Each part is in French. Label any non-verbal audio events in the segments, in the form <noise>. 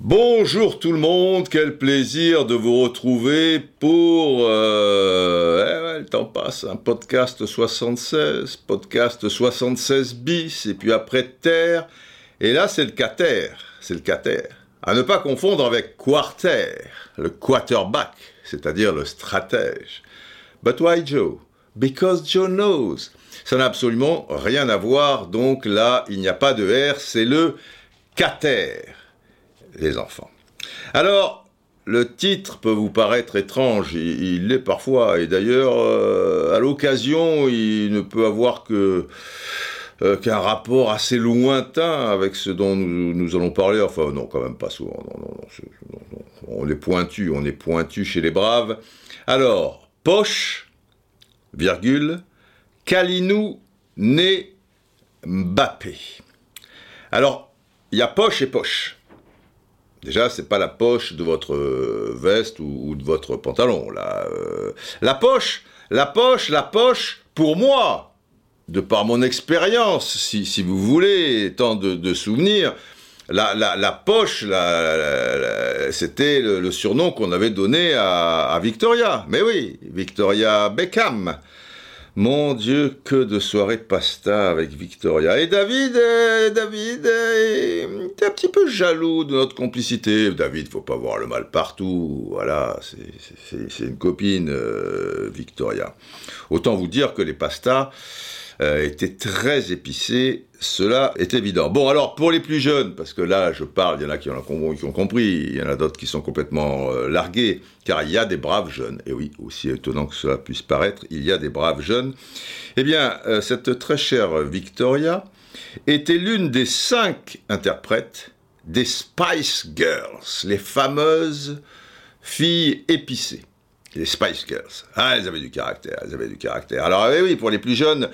Bonjour tout le monde, quel plaisir de vous retrouver pour... Euh, eh ouais, le temps passe, un podcast 76, podcast 76 bis, et puis après Terre, et là c'est le Cater, c'est le Cater. À ne pas confondre avec Quarter, le quarterback, c'est-à-dire le stratège. But why Joe? Because Joe knows. Ça n'a absolument rien à voir, donc là, il n'y a pas de R, c'est le Cater, les enfants. Alors, le titre peut vous paraître étrange, il l'est parfois, et d'ailleurs, euh, à l'occasion, il ne peut avoir que euh, qu'un rapport assez lointain avec ce dont nous, allons parler. Enfin, non, quand même pas souvent. On est pointu, on est pointu chez les braves. Alors, poche, virgule, Kalinou né Mbappé. Alors, il y a poche et poche. Déjà, c'est pas la poche de votre veste ou, de votre pantalon. Là, euh, la poche, la poche, la poche, pour moi, de par mon expérience, si, vous voulez, tant de, souvenirs, la, la, poche, la, c'était le, surnom qu'on avait donné à, Victoria. Mais oui, Victoria Beckham. Mon Dieu, que de soirées pasta avec Victoria. Et David, euh, David euh, était un petit peu jaloux de notre complicité. David, faut pas voir le mal partout. Voilà, c'est une copine, euh, Victoria. Autant vous dire que les pastas euh, était très épicé, cela est évident. Bon, alors pour les plus jeunes, parce que là je parle, il y en a qui, ont, ont compris, il y en a d'autres qui sont complètement euh, largués, car il y a des braves jeunes, et oui, aussi étonnant que cela puisse paraître, il y a des braves jeunes. Eh bien, euh, cette très chère Victoria était l'une des cinq interprètes des Spice Girls, les fameuses filles épicées. Les Spice Girls. Ah, elles avaient du caractère, elles avaient du caractère. Alors, eh oui, pour les plus jeunes,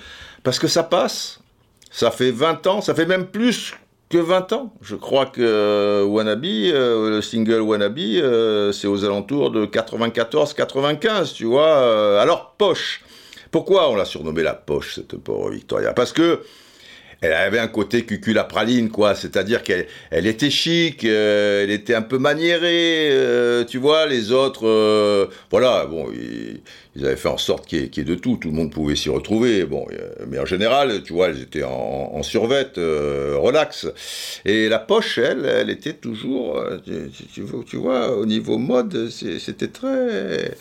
parce que ça passe. Ça fait 20 ans, ça fait même plus que 20 ans. Je crois que euh, Wannabe, euh, le single Wannabe, euh, c'est aux alentours de 94-95, tu vois. Alors, Poche. Pourquoi on l'a surnommée la Poche, cette pauvre Victoria? Parce que elle avait un côté cucul à praline, quoi. C'est-à-dire qu'elle elle était chic, euh, elle était un peu maniérée, euh, tu vois. Les autres, euh, voilà, bon, ils, avaient fait en sorte qu'il y, ait de tout. Tout le monde pouvait s'y retrouver. Bon, mais en général, tu vois, elles étaient en, en survette, relax. Et la poche, elle, elle était toujours, tu vois, au niveau mode, c'était très.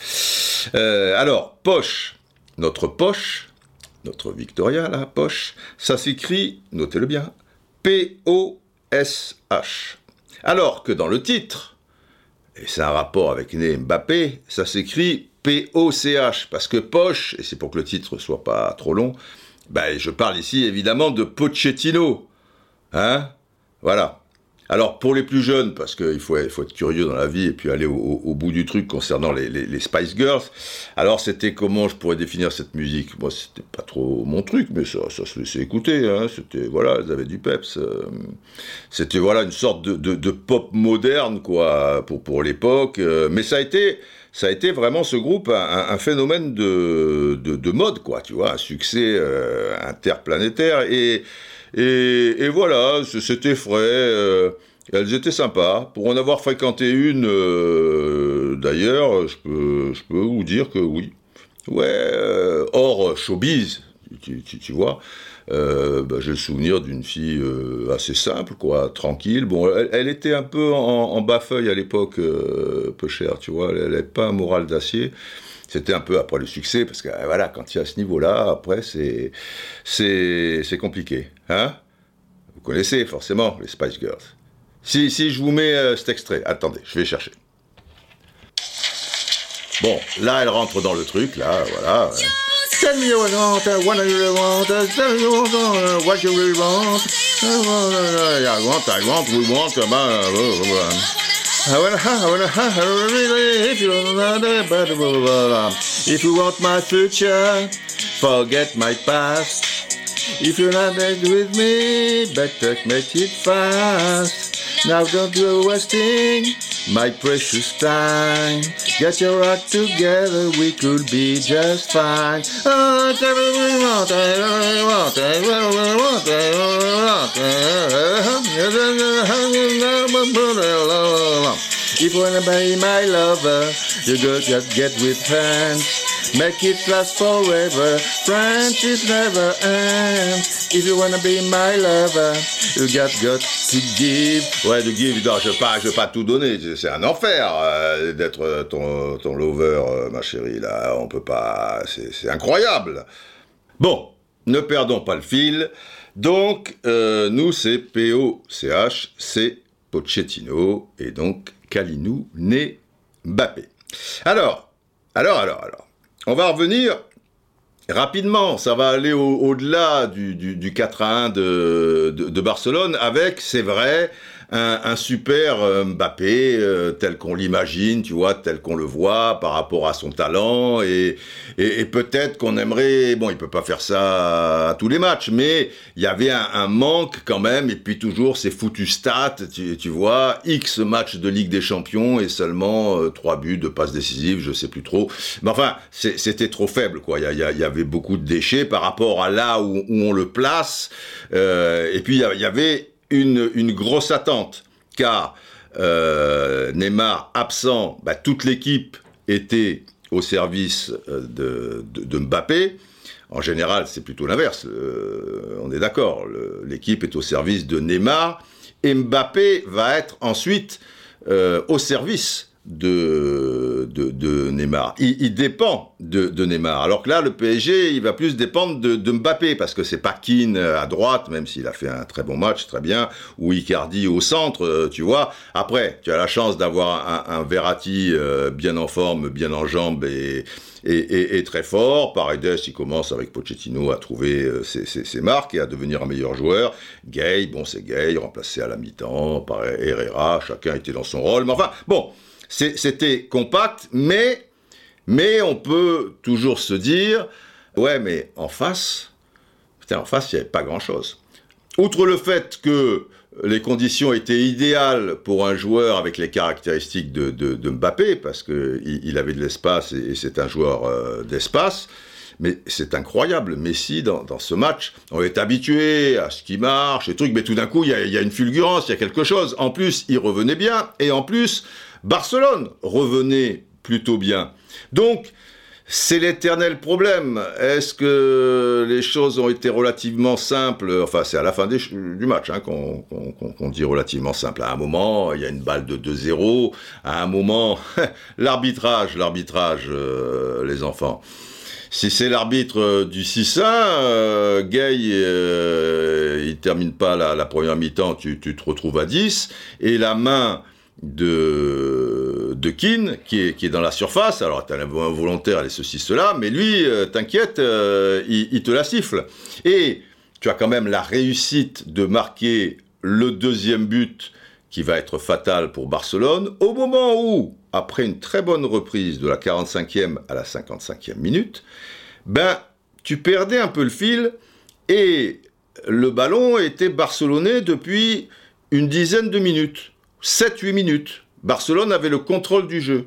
alors, poche, notre poche notre Victoria, la poche, ça s'écrit, notez-le bien, P-O-S-H. Alors que dans le titre, et c'est un rapport avec Né Mbappé, ça s'écrit P-O-C-H, parce que poche, et c'est pour que le titre soit pas trop long, ben je parle ici évidemment de Pochettino. Hein Voilà. Alors pour les plus jeunes, parce qu'il faut, faut être curieux dans la vie et puis aller au, bout du truc concernant les, Spice Girls, alors c'était comment je pourrais définir cette musique? Moi c'était pas trop mon truc, mais ça, se laissait écouter, hein. c'était, voilà, elles avaient du peps. Euh, c'était voilà une sorte de, pop moderne quoi, pour, l'époque, euh, mais ça a été... Ça a été vraiment ce groupe un, un phénomène de, mode, quoi, tu vois, un succès euh, interplanétaire. Et, et, voilà, c'était frais. Euh, elles étaient sympas. Pour en avoir fréquenté une, euh, d'ailleurs, je peux, vous dire que oui. Ouais, euh, hors showbiz, tu, vois. Euh, bah, j'ai le souvenir d'une fille assez simple, quoi, tranquille. Bon, elle, était un peu en, en bas-feuille à l'époque, peu chère, tu vois. Elle n'avait pas un moral d'acier. C'était un peu après le succès, parce que voilà, quand il y a ce niveau-là, après, c'est c'est compliqué. Hein? Vous connaissez forcément les Spice Girls. Si, si je vous mets euh, cet extrait, attendez, je vais chercher. Bon, là, elle rentre dans le truc, là, voilà. If you want my future, forget my past. If you're not with me, better make it fast. Now don't go wasting my precious time. Get your act together, we could be just fine. If you wanna be my lover, you gotta get with friends. Make it last forever. Friends never end. If you wanna be my lover, you got, got to give. Ouais, de give, non, je ne pas, je veux pas tout donner. C'est un enfer euh, d'être ton, ton lover, euh, ma chérie. Là, on peut pas. C'est incroyable. Bon, ne perdons pas le fil. Donc, euh, nous, c'est P-O-C-H, c'est Pochettino, et donc Kalinou, né Mbappé. Alors, alors, alors, alors. On va revenir rapidement, ça va aller au-delà du, 4 à 1 de Barcelone avec, c'est vrai, un, super euh, Mbappé euh, tel qu'on l'imagine, tu vois, tel qu'on le voit par rapport à son talent et, et, peut-être qu'on aimerait, bon, il peut pas faire ça à tous les matchs, mais il y avait un, manque quand même et puis toujours ces foutus stats, tu, tu, vois, X matchs de Ligue des Champions et seulement euh, trois buts de passes décisives, je sais plus trop, mais enfin c'était trop faible quoi, il y, y, avait beaucoup de déchets par rapport à là où, où on le place et puis il y avait une, grosse attente, car euh, Neymar absent, bah, toute l'équipe était au service euh, de, Mbappé. En général, c'est plutôt l'inverse. Euh, on est d'accord. L'équipe est au service de Neymar. Et Mbappé va être ensuite au service de, de, Neymar. Il, dépend de, Neymar. Alors que là, le PSG, il va plus dépendre de, Mbappé, parce que c'est pas Keane à droite, même s'il a fait un très bon match, très bien, ou Icardi au centre, euh, tu vois. Après, tu as la chance d'avoir un, Verratti euh, bien en forme, bien en jambes et, très fort. Paredes, il commence avec Pochettino à trouver euh, ses, marques et à devenir un meilleur joueur. Gay, bon, c'est Gay, remplacé à la mi-temps par Herrera, chacun était dans son rôle. Mais enfin, bon, c'était compact, mais, mais on peut toujours se dire, ouais, mais en face, en face, il n'y avait pas grand-chose. Outre le fait que les conditions étaient idéales pour un joueur avec les caractéristiques de, Mbappé, parce qu'il il avait de l'espace et, c'est un joueur euh, d'espace, mais c'est incroyable. Messi, dans, dans, ce match, on est habitué à ce qui marche, et trucs, mais tout d'un coup, il y, y, a, une fulgurance, il y a quelque chose. En plus, il revenait bien, et en plus, Barcelone revenait plutôt bien. Donc, c'est l'éternel problème. Est-ce que les choses ont été relativement simples? Enfin, c'est à la fin du match hein, qu'on dit relativement simple. À un moment, il y a une balle de 2-0. À un moment, <laughs> l'arbitrage, l'arbitrage, euh, les enfants. Si c'est l'arbitre du 6-1, euh, Gay, euh, il termine pas la, la première mi-temps, tu, tu, te retrouves à 10. Et la main de, de Keane, qui est, qui est dans la surface. Alors, tu as un volontaire, et ceci, cela, mais lui, euh, t'inquiète, euh, il, te la siffle. Et tu as quand même la réussite de marquer le deuxième but qui va être fatal pour Barcelone, au moment où, après une très bonne reprise de la 45e à la 55e minute, ben, tu perdais un peu le fil et le ballon était barcelonais depuis une dizaine de minutes. 7-8 minutes. Barcelone avait le contrôle du jeu.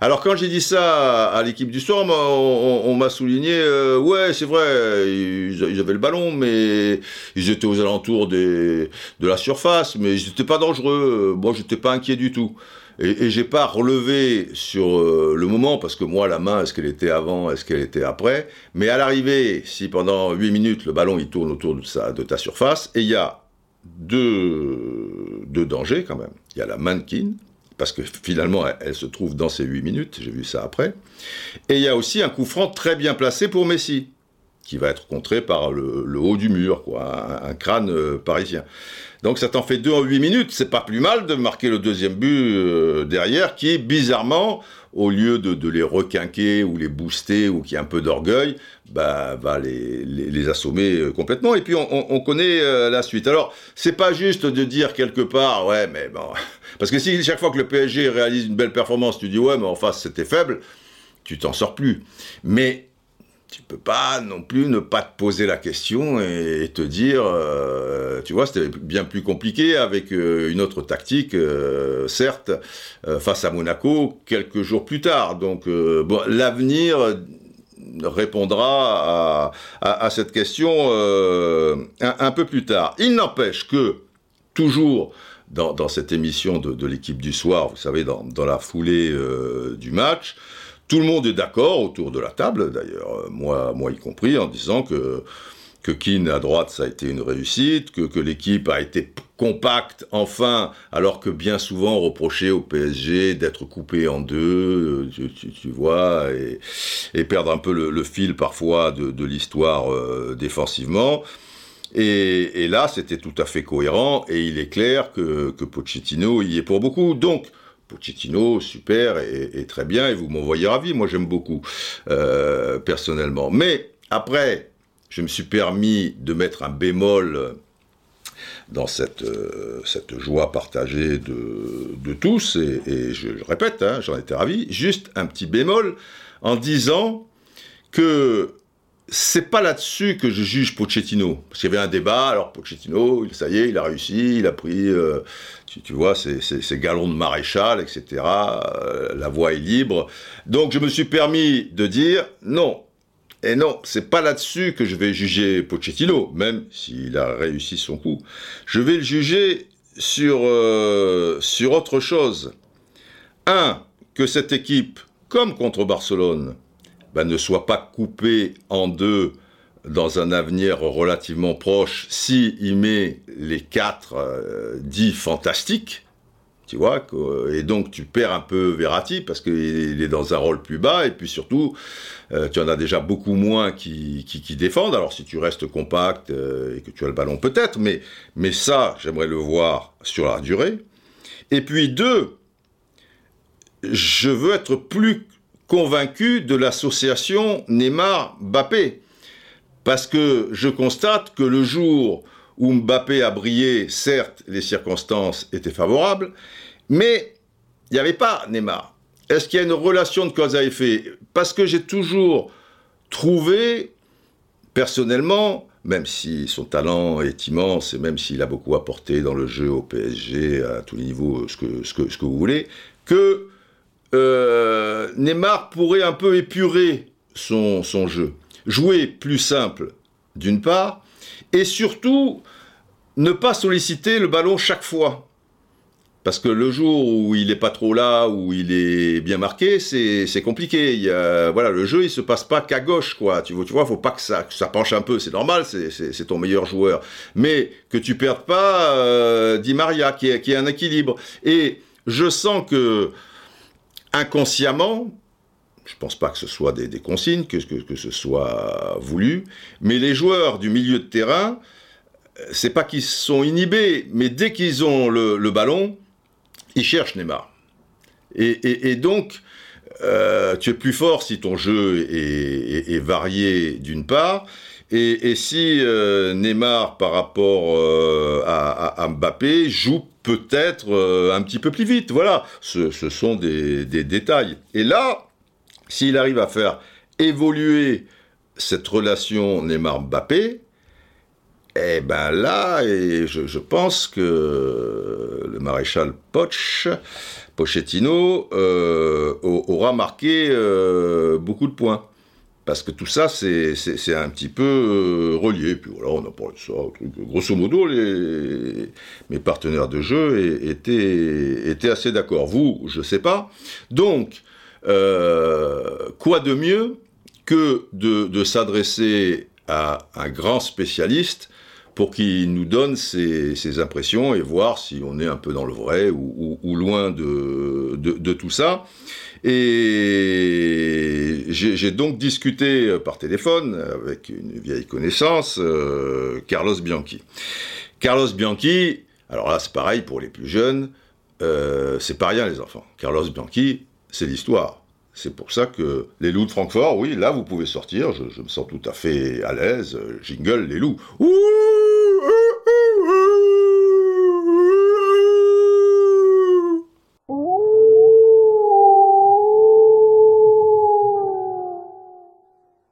Alors quand j'ai dit ça à l'équipe du Storm, on, m'a souligné, euh, ouais c'est vrai, ils, avaient le ballon, mais ils étaient aux alentours de la surface, mais ils n'étaient pas dangereux. Moi j'étais pas inquiet du tout. Et, et j'ai pas relevé sur euh, le moment, parce que moi la main, est-ce qu'elle était avant, est-ce qu'elle était après, mais à l'arrivée, si pendant 8 minutes le ballon il tourne autour de, de ta surface, et il y a deux, dangers quand même. Il y a la mannequin, parce que finalement elle, se trouve dans ces 8 minutes, j'ai vu ça après. Et il y a aussi un coup franc très bien placé pour Messi, qui va être contré par le, haut du mur, quoi, un, crâne euh, parisien. Donc ça t'en fait deux en 8 minutes, c'est pas plus mal de marquer le deuxième but euh, derrière, qui bizarrement, au lieu de, les requinquer ou les booster ou qui a un peu d'orgueil, bah, va les, les, assommer euh, complètement. Et puis on, connaît euh, la suite. Alors c'est pas juste de dire quelque part, ouais, mais bon, <laughs> parce que si chaque fois que le PSG réalise une belle performance, tu dis ouais, mais en face c'était faible, tu t'en sors plus. Mais tu peux pas non plus ne pas te poser la question et, te dire, euh, tu vois, c'était bien plus compliqué avec euh, une autre tactique, euh, certes, face à Monaco quelques jours plus tard. Donc, bon, l'avenir répondra à, cette question un, peu plus tard. Il n'empêche que, toujours dans, cette émission de, l'équipe du soir, vous savez, dans, dans la foulée du match, tout le monde est d'accord autour de la table, d'ailleurs, euh, moi, y compris, en disant que que Keane à droite, ça a été une réussite, que, l'équipe a été compacte, enfin, alors que bien souvent on au PSG d'être coupé en deux, euh, tu, vois, et, perdre un peu le, fil parfois de, l'histoire euh, défensivement. Et, et là, c'était tout à fait cohérent, et il est clair que, que Pochettino y est pour beaucoup. Donc, Pochettino, super et, très bien, et vous m'envoyez ravi, moi j'aime beaucoup, euh, personnellement. Mais après, je me suis permis de mettre un bémol dans cette, euh, joie partagée de, tous, et, je, répète, hein, j'en étais ravi, juste un petit bémol en disant que c'est pas là-dessus que je juge Pochettino. Parce qu'il y avait un débat, alors Pochettino, ça y est, il a réussi, il a pris, euh, tu, vois, ses, galons de maréchal, etc. Euh, la voie est libre. Donc je me suis permis de dire, non, et non, c'est pas là-dessus que je vais juger Pochettino, même s'il a réussi son coup. Je vais le juger sur, euh, sur autre chose. Un, que cette équipe, comme contre Barcelone, ben, ne soit pas coupé en deux dans un avenir relativement proche si il met les quatre euh, dits fantastiques, tu vois, et donc tu perds un peu Verratti parce qu'il est dans un rôle plus bas, et puis surtout, euh, tu en as déjà beaucoup moins qui, qui, défendent. Alors si tu restes compact euh, et que tu as le ballon peut-être, mais, mais ça, j'aimerais le voir sur la durée. Et puis deux, je veux être plus convaincu de l'association Neymar-Mbappé. Parce que je constate que le jour où Mbappé a brillé, certes, les circonstances étaient favorables, mais il n'y avait pas Neymar. Est-ce qu'il y a une relation de cause à effet? Parce que j'ai toujours trouvé, personnellement, même si son talent est immense et même s'il a beaucoup apporté dans le jeu au PSG, à tous les niveaux, ce que, ce que, ce que vous voulez, que euh, Neymar pourrait un peu épurer son, son jeu. Jouer plus simple, d'une part, et surtout ne pas solliciter le ballon chaque fois. Parce que le jour où il n'est pas trop là, où il est bien marqué, c'est compliqué. Y a, voilà, le jeu, il se passe pas qu'à gauche, quoi. Tu tu vois, faut pas que ça, ça penche un peu. C'est normal, c'est ton meilleur joueur. Mais que tu perdes pas euh, Di Maria, qui est, qui est un équilibre. Et je sens que inconsciemment, je ne pense pas que ce soit des, consignes, que, ce soit voulu, mais les joueurs du milieu de terrain, c'est pas qu'ils sont inhibés, mais dès qu'ils ont le, ballon, ils cherchent Neymar. Et, donc, euh, tu es plus fort si ton jeu est, varié d'une part, et, si euh, Neymar par rapport euh, à, Mbappé joue peut-être euh, un petit peu plus vite. Voilà, ce, sont des, détails. Et là, s'il arrive à faire évoluer cette relation Neymar-Mbappé, eh ben là, je, pense que le maréchal Poch, Pochettino, aura marqué beaucoup de points. Parce que tout ça, c'est un petit peu euh, relié. Puis voilà, on a parlé de ça. Grosso modo, mes partenaires de jeu étaient, assez d'accord. Vous, je ne sais pas. Donc, euh, quoi de mieux que de, s'adresser à un grand spécialiste pour qu'il nous donne ses, impressions et voir si on est un peu dans le vrai ou, loin de, tout ça. Et j'ai donc discuté euh, par téléphone avec une vieille connaissance, euh, Carlos Bianchi. Carlos Bianchi, alors là c'est pareil pour les plus jeunes, euh, c'est pas rien les enfants. Carlos Bianchi, c'est l'histoire. C'est pour ça que les loups de Francfort, oui, là vous pouvez sortir, je, je me sens tout à fait à l'aise, jingle les loups. Ouh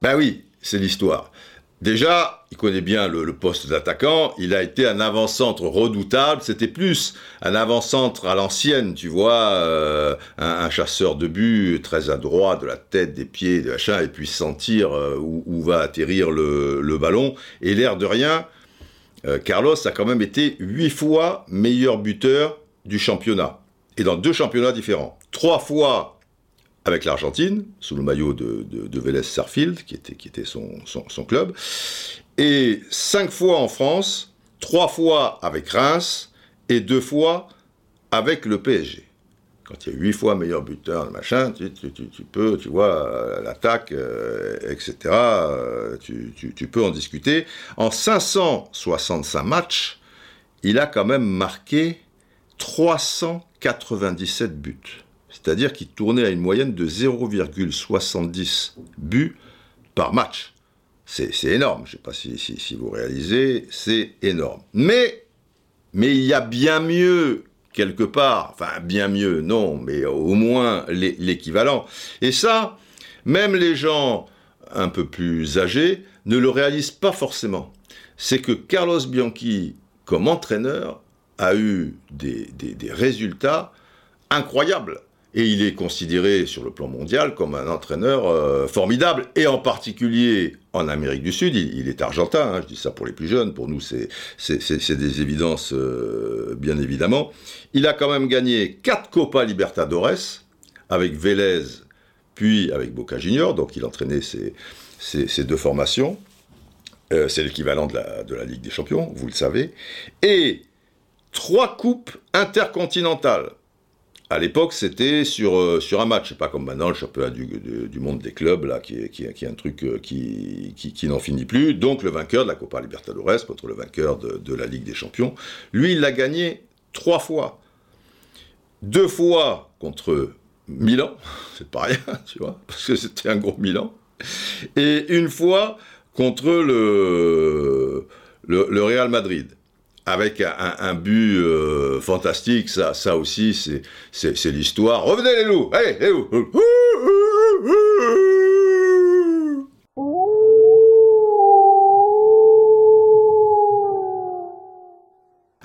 Ben oui, c'est l'histoire. Déjà, il connaît bien le, poste d'attaquant. Il a été un avant-centre redoutable. C'était plus un avant-centre à l'ancienne, tu vois, euh, un, chasseur de but très adroit de la tête, des pieds, des machins, et puis sentir euh, où, va atterrir le, ballon. Et l'air de rien, euh, Carlos a quand même été huit fois meilleur buteur du championnat. Et dans deux championnats différents. Trois fois avec l'Argentine, sous le maillot de, Vélez Sarfield, qui était, son, club, et cinq fois en France, trois fois avec Reims, et deux fois avec le PSG. Quand il y a huit fois meilleur buteur, machin, tu, tu, tu, peux, tu vois, euh, l'attaque, euh, etc., euh, tu, peux en discuter. En 565 matchs, il a quand même marqué 397 buts c'est-à-dire qu'il tournait à une moyenne de 0,70 buts par match. C'est énorme, je ne sais pas si, vous réalisez, c'est énorme. Mais, mais il y a bien mieux quelque part, enfin bien mieux, non, mais au moins l'équivalent. Et ça, même les gens un peu plus âgés ne le réalisent pas forcément. C'est que Carlos Bianchi, comme entraîneur, a eu des résultats incroyables et il est considéré sur le plan mondial comme un entraîneur euh, formidable, et en particulier en Amérique du Sud, il, est argentin, hein, je dis ça pour les plus jeunes, pour nous c'est des évidences euh, bien évidemment. Il a quand même gagné 4 Copa Libertadores avec Vélez, puis avec Boca Junior, donc il entraînait ces, deux formations. Euh, c'est l'équivalent de la, de la Ligue des Champions, vous le savez. Et trois coupes intercontinentales à l'époque, c'était sur, euh, sur un match, pas comme maintenant le championnat du, du, monde des clubs, là, qui est, qui qui est un truc euh, qui, qui, n'en finit plus. Donc le vainqueur de la Copa Libertadores contre le vainqueur de, la Ligue des Champions, lui, il l'a gagné trois fois. Deux fois contre Milan, <laughs> c'est pas rien, <laughs> tu vois, parce que c'était un gros Milan. Et une fois contre le, le Real Madrid avec un, but euh, fantastique, ça, ça aussi, c'est l'histoire. Revenez les loups. Allez, les loups.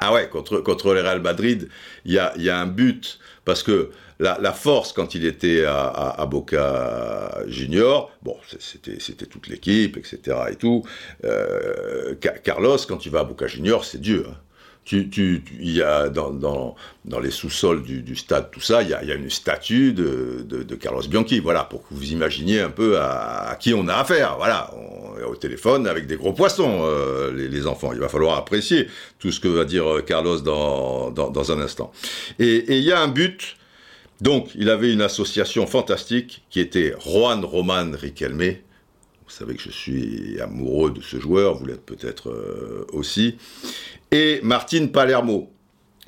Ah ouais, contre, contre Real Madrid, il y a, y a, un but, parce que la, force quand il était à, Boca Junior, bon, c'était toute l'équipe, etc. et tout. Euh, Carlos, quand il va à Boca Junior, c'est Dieu. Hein. Tu, y a dans, les sous-sols du, stade, tout ça, il y a, une statue de, Carlos Bianchi, voilà, pour que vous imaginiez un peu à, qui on a affaire, voilà, on est au téléphone avec des gros poissons, euh, les, enfants, il va falloir apprécier tout ce que va dire euh, Carlos dans, un instant. Et il y a un but, donc il avait une association fantastique qui était Juan Roman Riquelme, vous savez que je suis amoureux de ce joueur, vous l'êtes peut-être euh, aussi et Martine Palermo,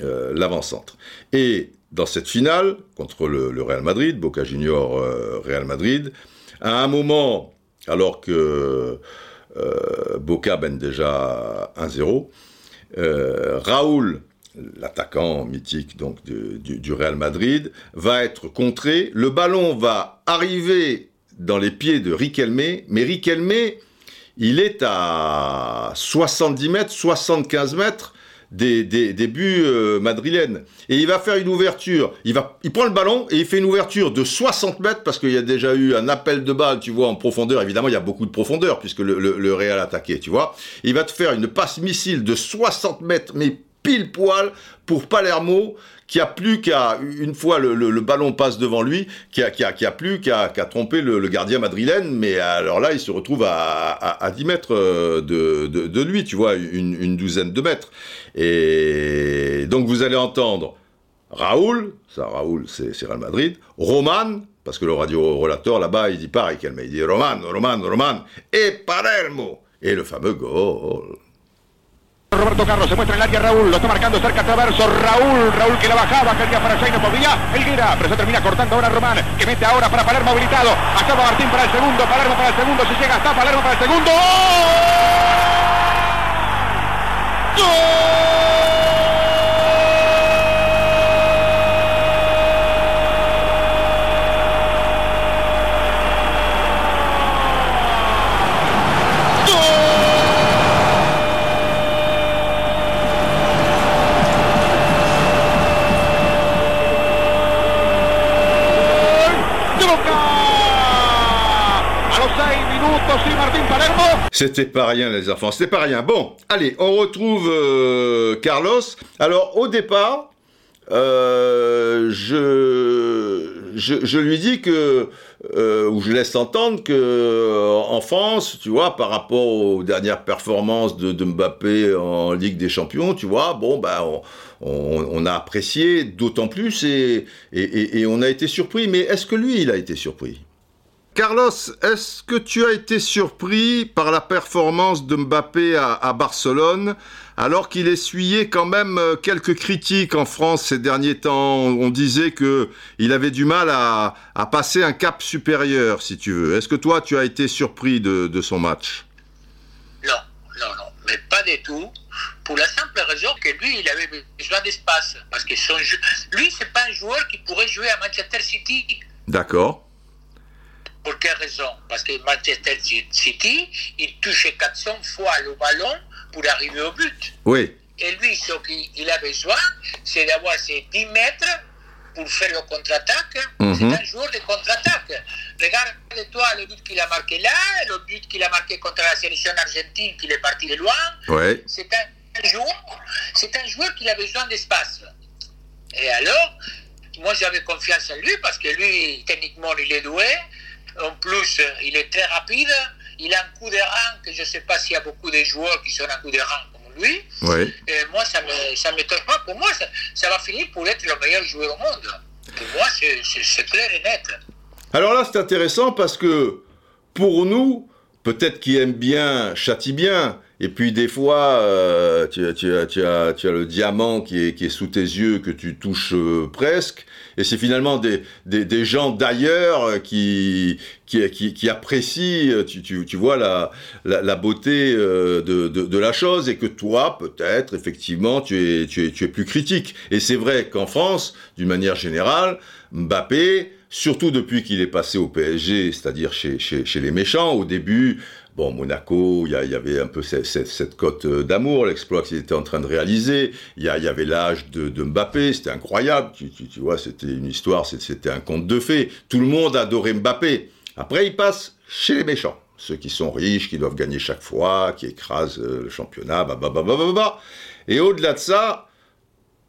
euh, l'avant-centre. Et dans cette finale, contre le, Real Madrid, Boca Junior euh, Real Madrid, à un moment, alors que Boca mène déjà 1-0, Raoul, l'attaquant mythique donc du, du, Real Madrid, va être contré. Le ballon va arriver dans les pieds de Riquelme, mais Riquelme il est à 70 mètres, 75 mètres des, des, buts euh, madrilènes. Et il va faire une ouverture. Il, va, il prend le ballon et il fait une ouverture de 60 mètres parce qu'il y a déjà eu un appel de balle, tu vois, en profondeur. Évidemment, il y a beaucoup de profondeur puisque le, le, le Real a attaqué, tu vois. Il va te faire une passe missile de 60 mètres, mais pile poil pour Palermo qui a plus qu'à, une fois le, ballon passe devant lui, qui a, qui a, qui a plus qu'à tromper le, gardien madrilène, mais alors là, il se retrouve à, à, 10 mètres euh, de, de, lui, tu vois, une, une, douzaine de mètres. Et donc vous allez entendre Raoul, ça Raoul c'est Real Madrid, Roman, parce que le radio-relateur là-bas, il dit pareil, il dit Roman, Roman, Roman, et Palermo, et le fameux goal. Roberto Carlos se muestra en el área Raúl, lo está marcando cerca Traverso, Raúl, Raúl que la bajaba, quería para no podía, Elguera, pero se termina cortando ahora Román, que mete ahora para Palermo habilitado, acaba Martín para el segundo, Palermo para el segundo, si llega hasta Palermo para el segundo. C'était pas rien, les enfants, c'était pas rien. Bon, allez, on retrouve euh, Carlos. Alors, au départ, euh, je, lui dis que, euh, ou je laisse entendre que en France, tu vois, par rapport aux dernières performances de, Mbappé en Ligue des Champions, tu vois, bon, bah, on, a apprécié d'autant plus et on a été surpris. Mais est-ce que lui, il a été surpris? Carlos, est-ce que tu as été surpris par la performance de Mbappé à, Barcelone, alors qu'il essuyait quand même euh, quelques critiques en France ces derniers temps? On disait que il avait du mal à, passer un cap supérieur, si tu veux. Est-ce que toi, tu as été surpris de, son match? Non, non, non, mais pas du tout. Pour la simple raison que lui, il avait besoin d'espace. Parce que son jeu... lui, c'est pas un joueur qui pourrait jouer à Manchester City. D'accord. Pour quelle raison? Parce que Manchester City, il touche 400 fois le ballon pour arriver au but. Oui. Et lui, ce qu'il a besoin, c'est d'avoir ses 10 mètres pour faire le contre-attaque. Mhm. C'est un joueur de contre-attaque. Regarde-toi le but qu'il a marqué là, le but qu'il a marqué contre la sélection argentine, qu'il est parti de loin. Oui. C'est un joueur, c'est un joueur qui a besoin d'espace. Et alors, moi j'avais confiance en lui parce que lui, techniquement, il est doué. En plus, il est très rapide. Il a un coup de rang que je ne sais pas s'il y a beaucoup de joueurs qui sont un coup de rang comme lui. Et moi, ça ne m'étonne pas. Pour moi, ça, va finir pour être le meilleur joueur au monde. Pour moi, c'est clair et net. Alors là, c'est intéressant parce que pour nous, peut-être qui aime bien châtie bien, et puis des fois, euh, tu, as, tu, as, tu, as, tu, as, le diamant qui est, qui est, sous tes yeux, que tu touches euh, presque, et c'est finalement des, des, des gens d'ailleurs qui, qui, qui, qui, apprécient, tu, tu, vois, la, la, la beauté euh, de, de, de, la chose, et que toi, peut-être, effectivement, tu es, tu, es, tu es plus critique. Et c'est vrai qu'en France, d'une manière générale, Mbappé, surtout depuis qu'il est passé au PSG, c'est-à-dire chez, chez, chez les méchants, au début, Bon, Monaco, il y, avait un peu cette, cote euh, d'amour, l'exploit qu'il était en train de réaliser. Il y, avait l'âge de, Mbappé, c'était incroyable. Tu, vois, c'était une histoire, c'était un conte de fées. Tout le monde adorait Mbappé. Après, il passe chez les méchants. Ceux qui sont riches, qui doivent gagner chaque fois, qui écrasent euh, le championnat, bah, bah, bah, bah, bah, bah. Et au-delà de ça,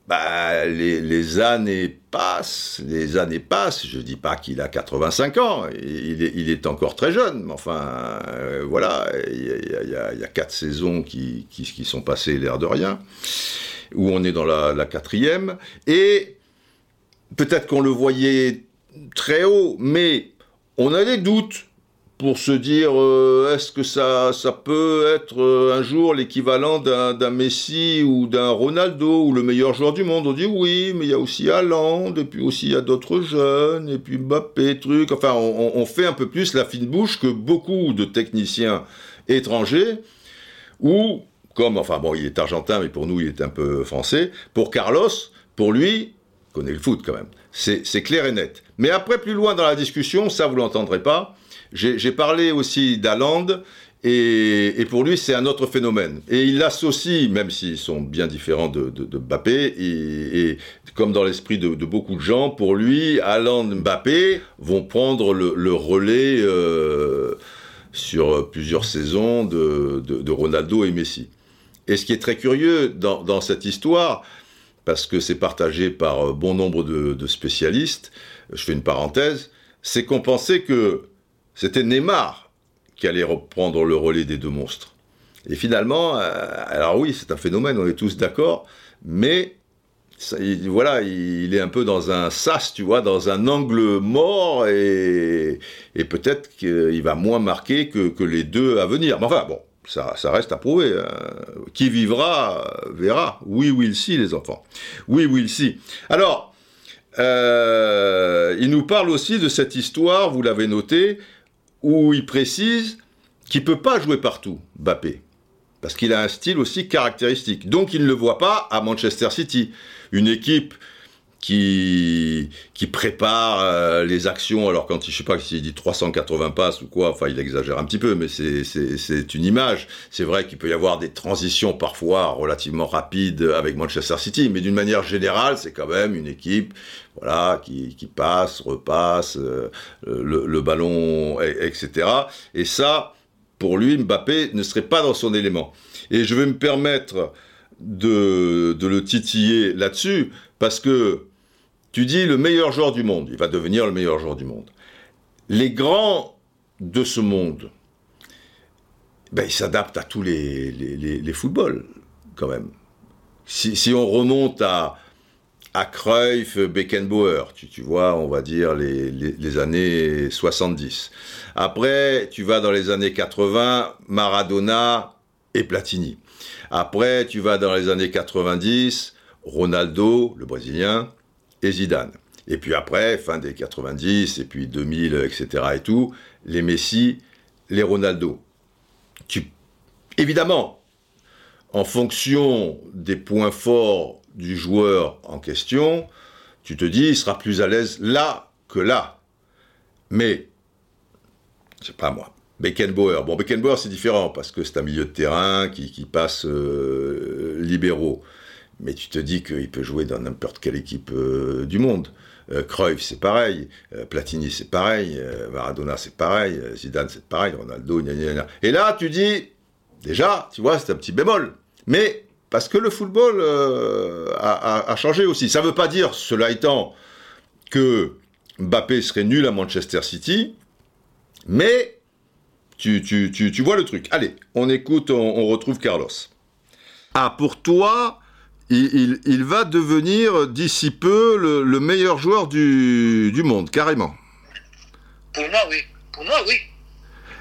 bah, les, années passent, les années passent. Je dis pas qu'il a 85 ans, il est, il encore très jeune, mais enfin, euh, voilà, il y, a, quatre saisons qui, sont passées l'air de rien, où on est dans la quatrième, et peut-être qu'on le voyait très haut, mais on a des doutes pour se dire euh, est-ce que ça, ça peut être euh, un jour l'équivalent d'un Messi ou d'un Ronaldo ou le meilleur joueur du monde? On dit oui, mais il y a aussi Haaland, et puis aussi il y a d'autres jeunes, et puis Mbappé, truc. Enfin, on, on, fait un peu plus la fine bouche que beaucoup de techniciens étrangers, ou comme, enfin bon, il est argentin, mais pour nous il est un peu français. Pour Carlos, pour lui, connaît le foot quand même. C'est clair et net. Mais après, plus loin dans la discussion, ça vous l'entendrez pas j'ai parlé aussi d'Aland, et, pour lui, c'est un autre phénomène. Et il l'associe, même s'ils sont bien différents de, de, Mbappé, et, comme dans l'esprit de, beaucoup de gens, pour lui, Haaland, Mbappé vont prendre le, relais euh, sur plusieurs saisons de, Ronaldo et Messi. Et ce qui est très curieux dans, dans cette histoire, parce que c'est partagé par bon nombre de, spécialistes, je fais une parenthèse, c'est qu'on pensait que c'était Neymar qui allait reprendre le relais des deux monstres. Et finalement, euh, alors oui, c'est un phénomène, on est tous d'accord, mais voilà, il, est un peu dans un sas, tu vois, dans un angle mort, et, peut-être qu'il va moins marquer que, les deux à venir. Mais enfin, bon, ça, reste à prouver. Hein. Qui vivra verra. Oui, oui, si, les enfants. Oui, oui, si. Alors, euh, il nous parle aussi de cette histoire, vous l'avez noté, où il précise qu'il peut pas jouer partout, Bappé, parce qu'il a un style aussi caractéristique. Donc il ne le voit pas à Manchester City, une équipe qui, prépare euh, les actions. Alors quand je sais pas s'il dit 380 passes ou quoi, enfin il exagère un petit peu, mais c'est une image. C'est vrai qu'il peut y avoir des transitions parfois relativement rapides avec Manchester City, mais d'une manière générale, c'est quand même une équipe voilà, qui, passe, repasse, euh, le, le, ballon, etc. Et ça, pour lui, Mbappé ne serait pas dans son élément. Et je vais me permettre de le titiller là-dessus, parce que tu dis le meilleur joueur du monde, il va devenir le meilleur joueur du monde. Les grands de ce monde, ben, ils s'adaptent à tous les, les, les, footballs, quand même. Si, on remonte à, à Cruyff, Beckenbauer, tu, vois, on va dire les, les, années 70. Après, tu vas dans les années 80, Maradona et Platini. Après, tu vas dans les années 90, Ronaldo, le Brésilien, et Zidane. Et puis après, fin des 90, et puis 2000, etc. et tout, les Messi, les Ronaldo. Tu... Évidemment, en fonction des points forts du joueur en question, tu te dis, il sera plus à l'aise là que là. Mais, c'est pas moi. Beckenbauer. Bon, Beckenbauer, c'est différent parce que c'est un milieu de terrain qui, qui passe euh, libéraux mais tu te dis qu'il peut jouer dans n'importe quelle équipe euh, du monde. Euh, Cruyff, c'est pareil. Euh, Platini, c'est pareil. Maradona, c'est pareil. Zidane, c'est pareil. Ronaldo, gna. Et là, tu dis, déjà, tu vois, c'est un petit bémol. Mais parce que le football a, changé aussi. Ça ne veut pas dire, cela étant, que Mbappé serait nul à Manchester City, mais tu, tu, vois le truc. Allez, on écoute, on retrouve Carlos. Ah, pour toi, il, va devenir d'ici peu le, meilleur joueur du, monde, carrément. Pour moi, oui. Pour moi, oui.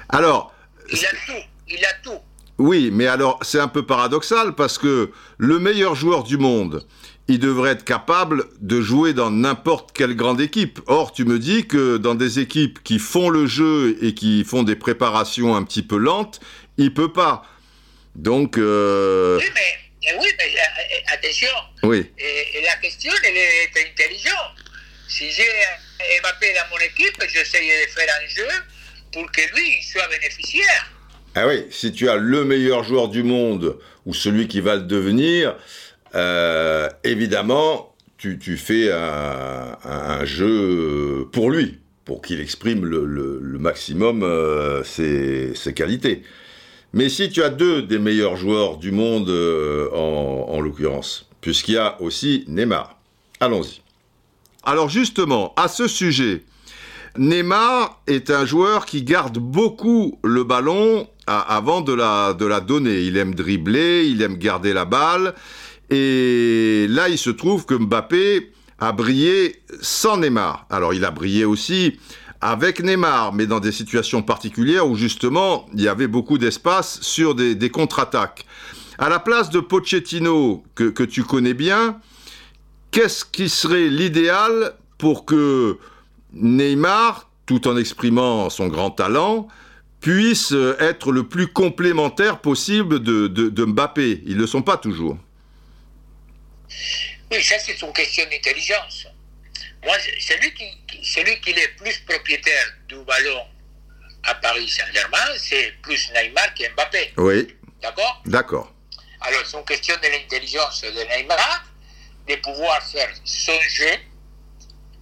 Alors. Il a tout. Il a tout. Oui, mais alors c'est un peu paradoxal parce que le meilleur joueur du monde, il devrait être capable de jouer dans n'importe quelle grande équipe. Or, tu me dis que dans des équipes qui font le jeu et qui font des préparations un petit peu lentes, il peut pas. Donc. Euh, oui, mais et oui, mais euh, attention. Oui. Et, la question, elle est intelligente. Si j'ai Mbappé dans mon équipe, j'essaye de faire un jeu pour que lui soit bénéficiaire. Ah oui, si tu as le meilleur joueur du monde ou celui qui va le devenir, euh, évidemment, tu, tu fais un, un, jeu pour lui, pour qu'il exprime le, le, le maximum euh, ses, ses qualités. Mais si tu as deux des meilleurs joueurs du monde euh, en, en l'occurrence, puisqu'il y a aussi Neymar. Allons-y. Alors justement, à ce sujet, Neymar est un joueur qui garde beaucoup le ballon avant de la, de la donner. Il aime dribbler, il aime garder la balle. Et là, il se trouve que Mbappé a brillé sans Neymar. Alors, il a brillé aussi avec Neymar, mais dans des situations particulières où justement il y avait beaucoup d'espace sur des, contre-attaques. À la place de Pochettino, que, tu connais bien, qu'est-ce qui serait l'idéal pour que Neymar, tout en exprimant son grand talent, puisse être le plus complémentaire possible de Mbappé? Ils ne le sont pas toujours. Oui, ça c'est une question d'intelligence. Moi, celui qui, celui qui est plus propriétaire du ballon à Paris Saint-Germain, c'est plus Neymar que Mbappé. Oui. D'accord? D'accord. Alors, c'est une question de l'intelligence de Neymar, de pouvoir faire son jeu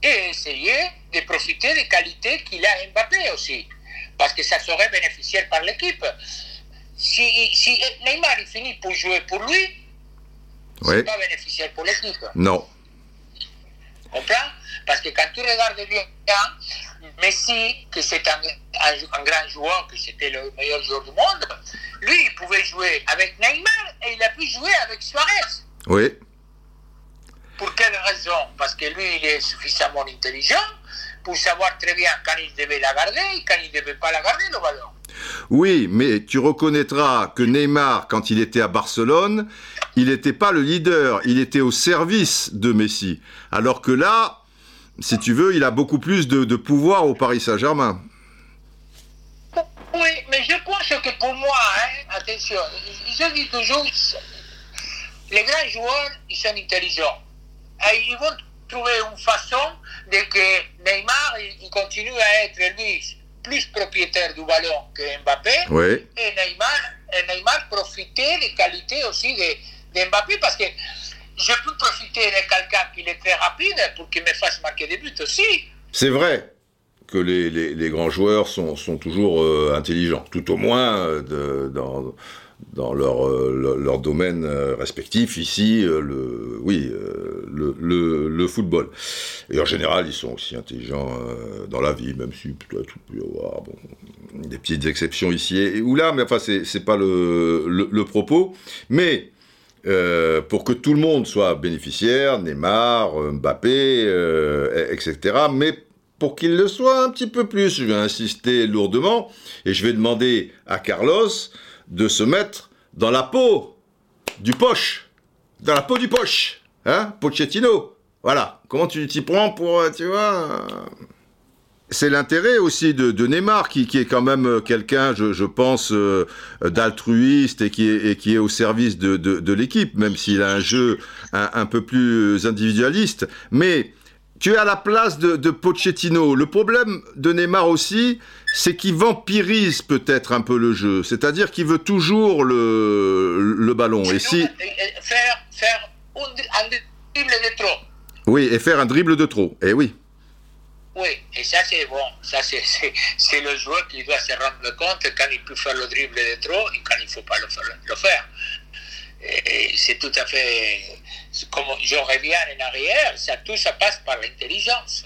et essayer de profiter des qualités qu'il a Mbappé aussi. Parce que ça serait bénéficiaire par l'équipe. Si, si Neymar il finit pour jouer pour lui, oui. c'est pas bénéficiaire pour l'équipe. Non. Comprends? Parce que quand tu regardes bien Messi, que c'est un, un, grand joueur, que c'était le meilleur joueur du monde, lui, il pouvait jouer avec Neymar et il a pu jouer avec Suarez. Oui. Pour quelle raison? Parce que lui, il est suffisamment intelligent pour savoir très bien quand il devait la garder et quand il ne devait pas la garder, le ballon. Oui, mais tu reconnaîtras que Neymar, quand il était à Barcelone, il n'était pas le leader, il était au service de Messi. Alors que là, si tu veux, il a beaucoup plus de, de pouvoir au Paris Saint-Germain. Oui, mais je pense que pour moi, hein, attention, je dis toujours, les grands joueurs, ils sont intelligents. Et ils vont trouver une façon de que Neymar, il continue à être lui plus propriétaire du ballon que Mbappé. Oui. Et Neymar, et Neymar profiter des qualités aussi de, Mbappé parce que je peux profiter de quelqu'un qui est très rapide pour qu'il me fasse marquer des buts aussi. C'est vrai que les, grands joueurs sont, toujours euh, intelligents, tout au moins euh, dans, leur, euh, domaine respectif. Ici, le, oui, le, football. Et en général, ils sont aussi intelligents dans la vie, même si peut-être il peut y avoir des petites exceptions ici et, ou là, mais enfin, c'est pas le, le propos. Mais euh, pour que tout le monde soit bénéficiaire, Neymar, Mbappé, euh, etc. Mais pour qu'il le soit un petit peu plus, je vais insister lourdement et je vais demander à Carlos de se mettre dans la peau du poche, dans la peau du poche, hein, Pochettino. Voilà. Comment tu t'y prends pour, tu vois c'est l'intérêt aussi de, de Neymar, qui, qui, est quand même euh, quelqu'un, je, je, pense, euh, d'altruiste et, qui est, et qui est au service de, de, de l'équipe, même s'il a un jeu un, un, peu plus individualiste. Mais tu es à la place de, de Pochettino. Le problème de Neymar aussi, c'est qu'il vampirise peut-être un peu le jeu. C'est-à-dire qu'il veut toujours le, le ballon. Et si... Faire, faire un dribble de trop. Oui, et faire un dribble de trop. Et oui. Oui, et ça c'est bon, ça c'est le joueur qui doit se rendre compte quand il peut faire le dribble de trop et quand il ne faut pas le faire. C'est tout à fait, comme je reviens en arrière, ça, tout ça passe par l'intelligence.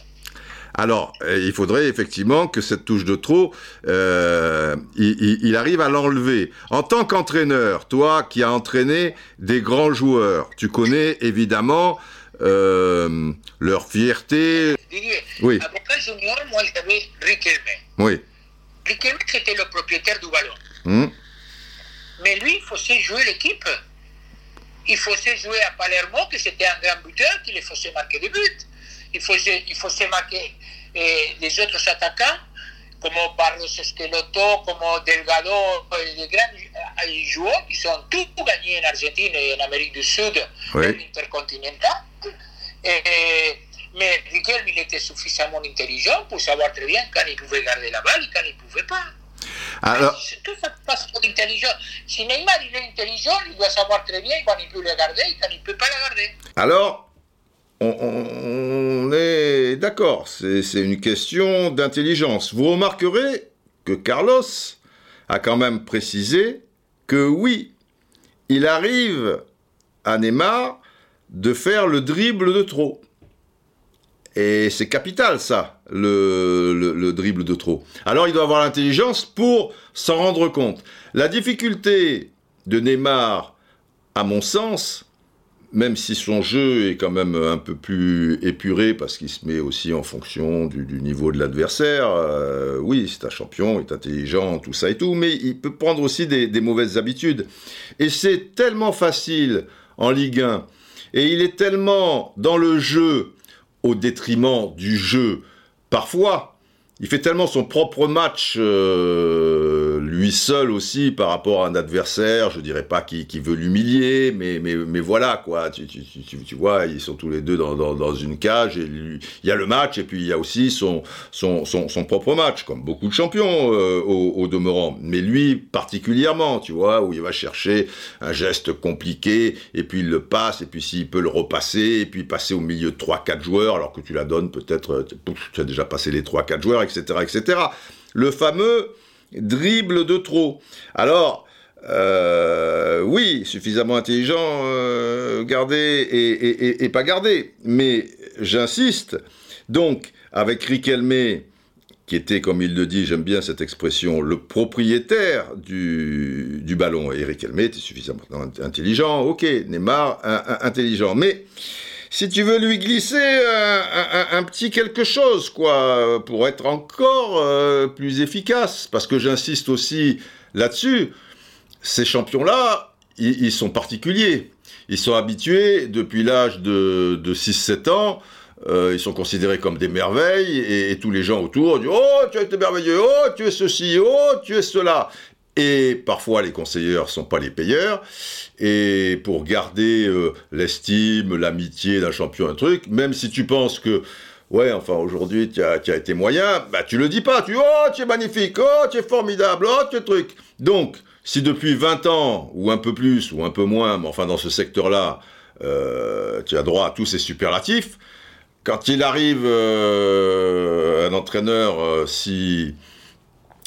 Alors, il faudrait effectivement que cette touche de trop, euh, il, arrive à l'enlever. En tant qu'entraîneur, toi qui as entraîné des grands joueurs, tu connais évidemment euh, leur fierté. Didier, oui. Junior, moi j'avais Riquelme. Oui. Riquelme c'était le propriétaire du ballon. Mmh. Mais lui, il faisait jouer l'équipe. Il faisait jouer à Palermo, que c'était un grand buteur, qui les faisait marquer des buts. Il faisait, il faisait marquer eh, les autres attaquants, comme Barros Esqueloto, comme Delgado, des grands joueurs qui sont tous gagnés en Argentine et en Amérique du Sud, oui. intercontinental. Et, mais Riquelme, il était suffisamment intelligent pour savoir très bien quand il pouvait garder la balle et quand il ne pouvait pas. Alors, tout ça passe par l'intelligence. Si Neymar il est intelligent, il doit savoir très bien quand il peut la garder et quand il ne peut pas la garder. Alors, on, on est d'accord, c'est une question d'intelligence. Vous remarquerez que Carlos a quand même précisé que oui, il arrive à Neymar de faire le dribble de trop. Et c'est capital ça, le, le, le, dribble de trop. Alors il doit avoir l'intelligence pour s'en rendre compte. La difficulté de Neymar, à mon sens, même si son jeu est quand même un peu plus épuré parce qu'il se met aussi en fonction du, du niveau de l'adversaire, euh, oui, c'est un champion, il est intelligent, tout ça et tout, mais il peut prendre aussi des, des mauvaises habitudes. Et c'est tellement facile en Ligue 1, et il est tellement dans le jeu au détriment du jeu. Parfois, il fait tellement son propre match, euh, lui seul aussi, par rapport à un adversaire, je dirais pas qui, qui veut l'humilier, mais, mais, mais voilà, quoi, tu, tu, tu, tu, vois, ils sont tous les deux dans, dans, dans une cage, et lui, il y a le match, et puis il y a aussi son, son, son, son propre match, comme beaucoup de champions euh, au, au, demeurant, mais lui particulièrement, tu vois, où il va chercher un geste compliqué, et puis il le passe, et puis s'il peut le repasser, et puis passer au milieu de 3-4 joueurs, alors que tu la donnes peut-être, tu as déjà passé les 3-4 joueurs, etc., etc. Le fameux dribble de trop. Alors, euh, oui, suffisamment intelligent, euh, garder et, pas garder. Mais j'insiste, donc, avec Riquelme, qui était, comme il le dit, j'aime bien cette expression, le propriétaire du, ballon. Et Riquelme était suffisamment intelligent, ok, Neymar, intelligent. Mais si tu veux lui glisser un, un, petit quelque chose, quoi, pour être encore euh, plus efficace. Parce que j'insiste aussi là-dessus, ces champions-là, ils, sont particuliers. Ils sont habitués depuis l'âge de, de 6-7 ans. Euh, ils sont considérés comme des merveilles et, et, tous les gens autour disent Oh, tu as été merveilleux, oh, tu es ceci, oh, tu es cela. Et parfois, les conseillers sont pas les payeurs. Et pour garder euh, l'estime, l'amitié d'un champion, un truc, même si tu penses que, ouais, enfin, aujourd'hui, tu as, été moyen, bah, tu le dis pas. Tu oh, tu es magnifique, oh, tu es formidable, oh, tu es truc. Donc, si depuis 20 ans, ou un peu plus, ou un peu moins, mais enfin, dans ce secteur-là, euh, tu as droit à tous ces superlatifs, quand il arrive un entraîneur si,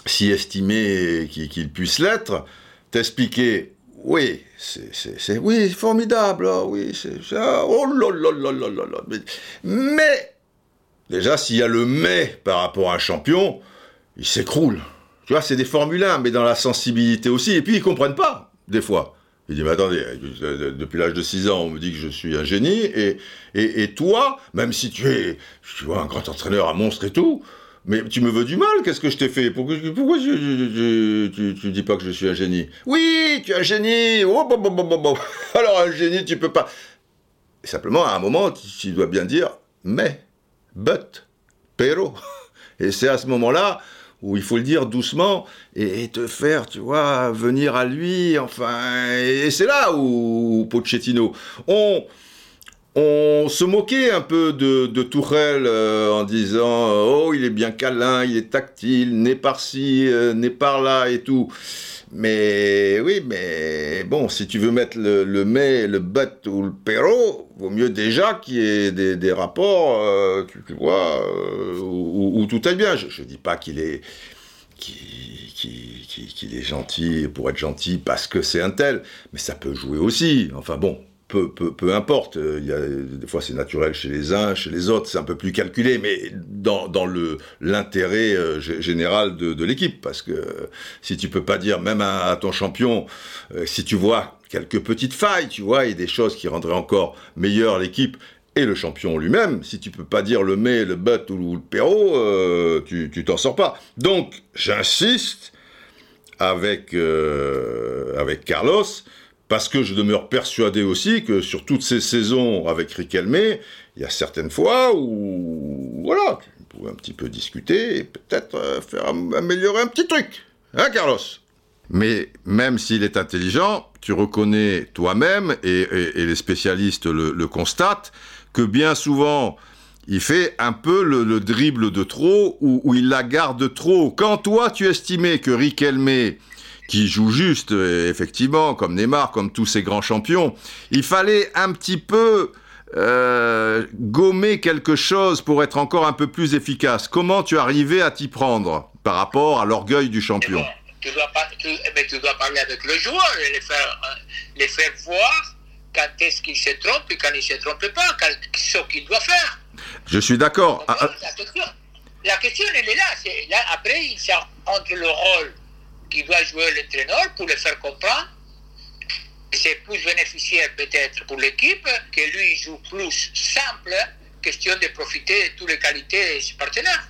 si estimé qu'il puisse l'être, t'expliquer oui, c'est oui, formidable, ah oui, c'est oh là là là là là là. Mais déjà, s'il y a le mais par rapport à un champion, il s'écroule. Tu vois, c'est des Formule 1, mais dans la sensibilité aussi. Et puis ils comprennent pas des fois. Il dit, mais attendez, depuis l'âge de 6 ans, on me dit que je suis un génie, et, et, et toi, même si tu es, tu vois, un grand entraîneur, un monstre et tout, mais tu me veux du mal, qu'est-ce que je t'ai fait? Pourquoi, pourquoi tu, tu, dis pas que je suis un génie? Oui, tu es un génie! Oh, bon, bon, bon, <laughs> Alors un génie, tu peux pas... simplement, à un moment, tu, dois bien dire mais, but, pero. <laughs> Et c'est à ce moment-là où il faut le dire doucement et, te faire, tu vois, venir à lui, enfin... Et, c'est là où, Pochettino, on on se moquait un peu de, de Tourelle euh, en disant oh il est bien câlin, il est tactile, né par-ci, euh, né par-là et tout. Mais oui, mais bon, si tu veux mettre le, mais, le but ou le perro, vaut mieux déjà qu'il y ait des, rapports, euh, tu, vois, où, tout est bien. Je, ne dis pas qu'il est est gentil pour être gentil parce que c'est un tel, mais ça peut jouer aussi. Enfin bon, peu, peu, importe. Il y a, des fois, c'est naturel chez les uns, chez les autres, c'est un peu plus calculé, mais dans, dans le l'intérêt euh, général de, l'équipe, parce que si tu peux pas dire, même à, ton champion, euh, si tu vois quelques petites failles, tu vois, et des choses qui rendraient encore meilleure l'équipe et le champion lui-même, si tu peux pas dire le mais, le but ou le perro, euh, tu t'en sors pas. Donc, j'insiste avec, avec Carlos, parce que je demeure persuadé aussi que sur toutes ces saisons avec Riquelme, il y a certaines fois où, voilà, tu pouvais un petit peu discuter et peut-être euh, faire améliorer un petit truc. Hein, Carlos? Mais même s'il est intelligent, tu reconnais toi-même, et, les spécialistes le, constatent, que bien souvent, il fait un peu le, dribble de trop ou, il la garde trop. Quand toi, tu estimais que Riquelme qui joue juste, euh, effectivement, comme Neymar, comme tous ces grands champions. Il fallait un petit peu euh, gommer quelque chose pour être encore un peu plus efficace. Comment tu arrivais à t'y prendre par rapport à l'orgueil du champion? Tu dois, eh tu, dois, parler avec le joueur et les faire, euh, les faire voir quand est-ce qu'il se trompe et quand il ne se trompe pas, ce qu'il doit faire. Je suis d'accord. La, la, question, elle est là. là après, il entre le rôle qui doit jouer l'entraîneur pour le faire comprendre. C'est plus bénéficiaire peut-être pour l'équipe que lui joue plus simple, question de profiter de toutes les qualités de ses partenaires.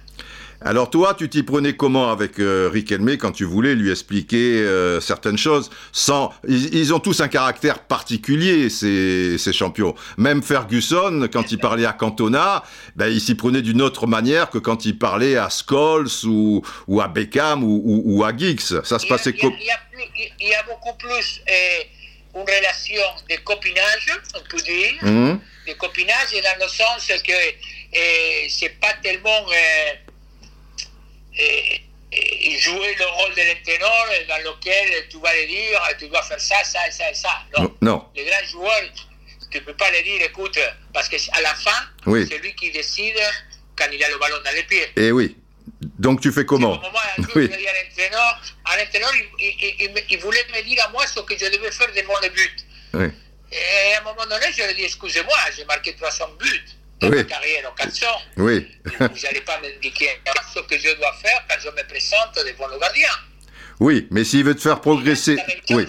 Alors toi, tu t'y prenais comment avec euh, Rick Helmé quand tu voulais lui expliquer euh, certaines choses sans ils, ont tous un caractère particulier ces, ces champions. Même Ferguson quand il parlait à Cantona, ben, il s'y prenait d'une autre manière que quand il parlait à Scholes ou, ou à Beckham ou, ou, à Giggs. Ça se passait comme il, y a beaucoup plus euh, une relation de copinage, on peut dire, mmh. de copinage dans le sens que c'est pas tellement et, jouer le rôle de l'entraîneur dans lequel tu vas lui dire tu dois faire ça, ça, ça et ça. Non. non. Les grands joueurs, tu ne peux pas lui dire écoute, parce qu'à la fin, c'est lui qui décide quand il a le ballon dans les pieds. Et eh oui. Donc tu fais comment moment <laughs> oui. l'entraîneur, l'entraîneur il, il, voulait me dire à moi ce que je devais faire devant le but. Oui. Et à un moment donné, je lui ai dit excusez-moi, j'ai marqué 300 buts de oui. carrière en 400. Oui. vous n'allez pas m'indiquer ce que je dois faire quand je me présente devant le gardien. Oui, mais s'il veut te faire progresser. Oui.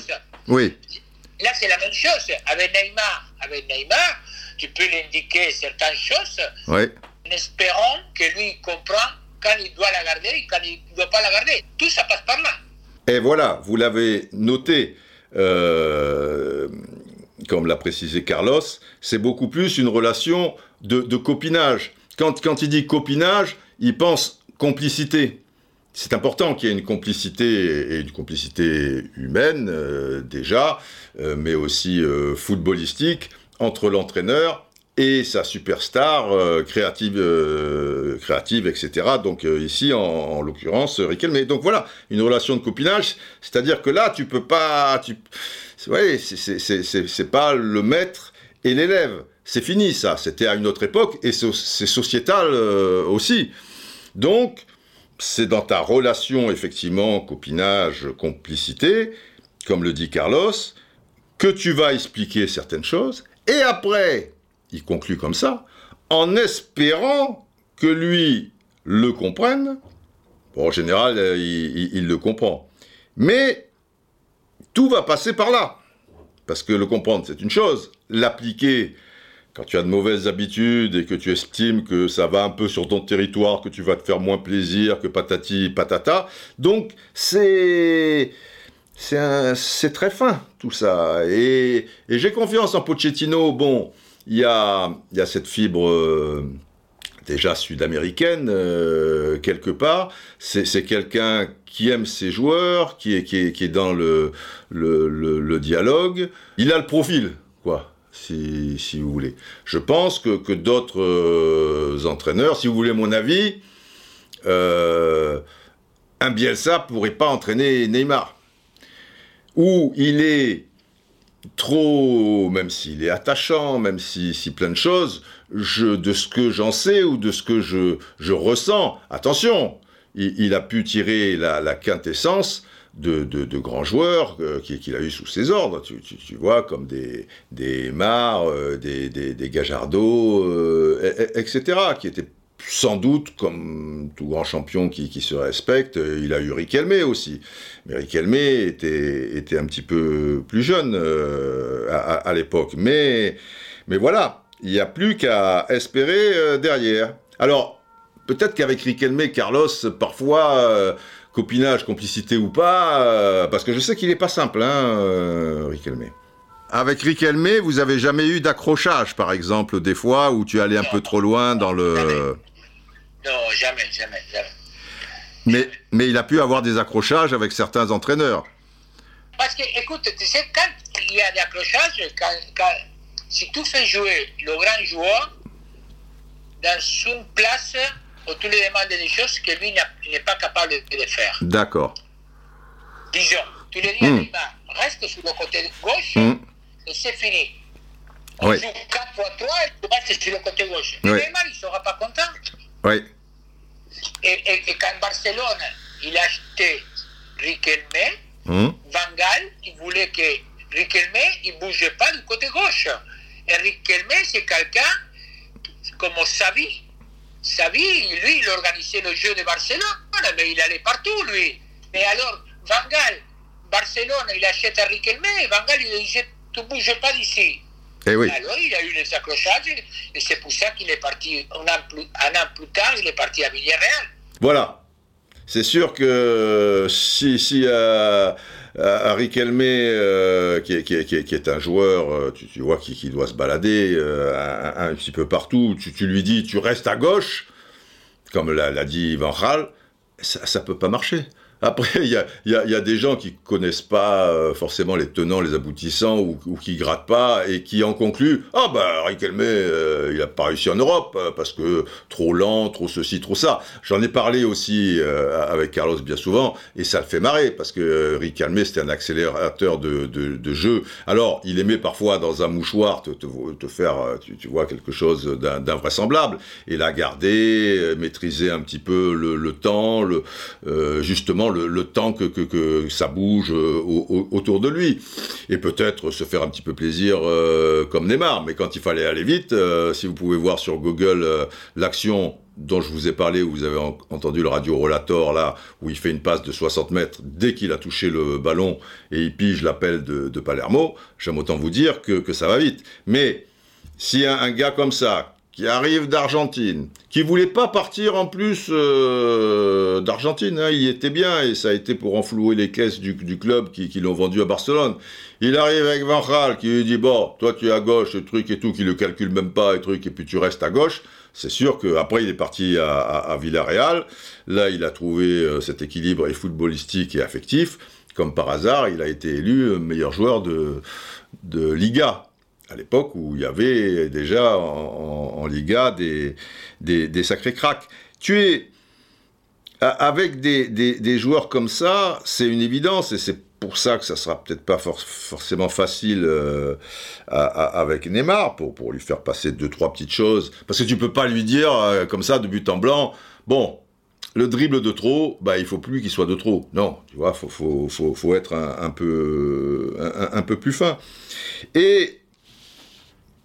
oui. Là, c'est la même chose. Avec Neymar, avec Neymar, tu peux lui indiquer certaines choses oui. en espérant que lui comprend quand il doit la garder et quand il ne doit pas la garder. Tout ça passe par là. Et voilà, vous l'avez noté. Euh, comme l'a précisé Carlos, c'est beaucoup plus une relation de, copinage. Quand, quand il dit copinage, il pense complicité. C'est important qu'il y ait une complicité, et une complicité humaine euh, déjà, euh, mais aussi euh, footballistique, entre l'entraîneur et sa superstar créative, créative, etc. Donc ici, en, l'occurrence, Riquelme. Donc voilà, une relation de copinage, c'est-à-dire que là, tu peux pas... Tu... Ouais, c'est pas le maître et l'élève c'est fini ça. C'était à une autre époque et c'est sociétal euh, aussi. Donc, c'est dans ta relation, effectivement, copinage, complicité, comme le dit Carlos, que tu vas expliquer certaines choses. Et après, il conclut comme ça, en espérant que lui le comprenne. En général, euh, il le comprend. Mais tout va passer par là. Parce que le comprendre, c'est une chose. L'appliquer, quand tu as de mauvaises habitudes et que tu estimes que ça va un peu sur ton territoire, que tu vas te faire moins plaisir, que patati patata. Donc, c'est. C'est très fin, tout ça. Et, j'ai confiance en Pochettino. Bon, il y a, y a cette fibre. Euh, déjà sud-américaine euh, quelque part. C'est quelqu'un qui aime ses joueurs, qui est, qui est, dans le, le, dialogue. Il a le profil, quoi. Si, vous voulez. Je pense que, que d'autres euh, entraîneurs, si vous voulez mon avis, euh, un Bielsa pourrait pas entraîner Neymar. Ou il est trop, même s'il est attachant, même si, si plein de choses, je, de ce que j'en sais ou de ce que je, je ressens, attention, il, a pu tirer la, quintessence de, grands joueurs euh, qu'il a eu sous ses ordres, tu, tu, vois, comme des, des Mar, euh, des, des, Gajardo, euh, etc., qui étaient sans doute, comme tout grand champion qui, se respecte, il a eu Riquelme aussi. Mais Riquelme était, était un petit peu plus jeune à, l'époque. Mais, mais voilà, il n'y a plus qu'à espérer derrière. Alors, peut-être qu'avec Riquelme, Carlos, parfois, copinage, complicité ou pas, euh, parce que je sais qu'il n'est pas simple, hein, Riquelme. Avec Riquelme, vous n'avez jamais eu d'accrochage, par exemple, des fois où tu allais un peu trop loin dans le... Non, jamais, jamais, jamais. Mais, mais il a pu avoir des accrochages avec certains entraîneurs. Parce que, écoute, tu sais, quand il y a des accrochages, quand si tu fais jouer le grand joueur dans une place tu lui demandes des choses que lui n'est pas capable de faire. D'accord. Disons, tu lui dis à hmm. reste sur le côté gauche hmm. et c'est fini. On joue 4 fois 3 et tu restes sur le côté gauche. Oui. Neymar, il ne sera pas content. Oui. Et, et, et, quand Barcelone, il a acheté Riquelme, hmm. Van Gaal, il voulait que Riquelme, il ne bouge pas du côté gauche. Eric Kelme, c'est quelqu'un comme Savi. Savi, lui, il organisait le jeu de Barcelone, mais il allait partout, lui. Mais alors, Van Gaal, Barcelone, il achète Eric Kelme, et Van Gaal, il dit, tu ne bouges pas d'ici. Et eh oui. Alors, il a eu les accrochages, et c'est pour ça qu'il est parti, un an, plus, un an plus tard, il est parti à Villarreal. Voilà. C'est sûr que si, si euh, Harry Kelme, euh, qui, est, un joueur, euh, tu, vois, qui, doit se balader un, petit peu partout, tu, lui dis, tu restes à gauche, comme l'a dit Van Gaal, ça peut pas marcher. Après, il y a, des gens qui connaissent pas euh, forcément les tenants, les aboutissants, ou, ou, qui grattent pas, et qui en concluent « Ah bah, Riquelme, euh, il a pas réussi en Europe, euh, parce que trop lent, trop ceci, trop ça. » J'en ai parlé aussi avec Carlos bien souvent, et ça le fait marrer, parce que Riquelme, c'était un accélérateur de, jeu. Alors, il aimait parfois, dans un mouchoir, te, faire, tu, vois, quelque chose d'invraisemblable, et la garder, maîtriser un petit peu le, temps, justement, le, temps que, ça bouge euh, autour de lui. Et peut-être se faire un petit peu plaisir euh, comme Neymar. Mais quand il fallait aller vite, euh, si vous pouvez voir sur Google l'action dont je vous ai parlé, où vous avez entendu le radio rollator là, où il fait une passe de 60 mètres dès qu'il a touché le ballon et il pige l'appel de, Palermo, j'aime autant vous dire que, ça va vite. Mais si un gars comme ça, qui arrive d'Argentine, qui voulait pas partir en plus euh, d'Argentine, hein, il était bien et ça a été pour enflouer les caisses du, club qui, l'ont vendu à Barcelone. Il arrive avec Van Gaal qui lui dit bon, toi tu es à gauche, le truc et tout, qui le calcule même pas et truc et puis tu restes à gauche. C'est sûr qu'après il est parti à, Villarreal. Là il a trouvé euh, cet équilibre et footballistique et affectif. Comme par hasard, il a été élu meilleur joueur de, de Liga à l'époque où il y avait déjà en, Liga des, des, sacrés cracks. Tu es avec des, joueurs comme ça, c'est une évidence et c'est pour ça que ça sera peut-être pas forcément facile euh, avec Neymar, pour, lui faire passer deux, trois petites choses. Parce que tu peux pas lui dire, euh, comme ça, de but en blanc, bon, le dribble de trop, bah, il faut plus qu'il soit de trop. Non, tu vois, faut, faut, être un, peu, un, peu plus fin. Et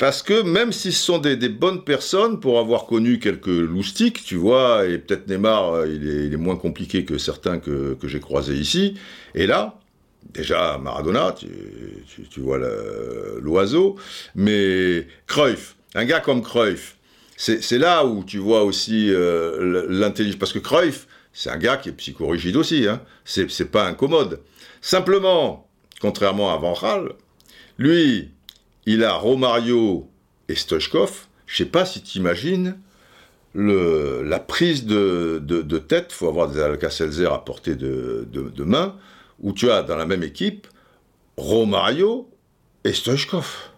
parce que même si ce sont des, bonnes personnes, pour avoir connu quelques loustiques, tu vois, et peut-être Neymar, euh, il est, moins compliqué que certains que, j'ai croisés ici, et là, déjà Maradona, tu, vois l'oiseau, mais Cruyff, un gars comme Cruyff, c'est là où tu vois aussi euh, l'intelligence, parce que Cruyff, c'est un gars qui est psychorigide aussi, hein. c'est pas incommode. Simplement, contrairement à Van Gaal, lui, il a Romario et Stoichkov, je sais pas si tu imagines la prise de, tête, il faut avoir des Alka-Seltzer à portée de, de main, où tu as dans la même équipe Romario et Stoichkov.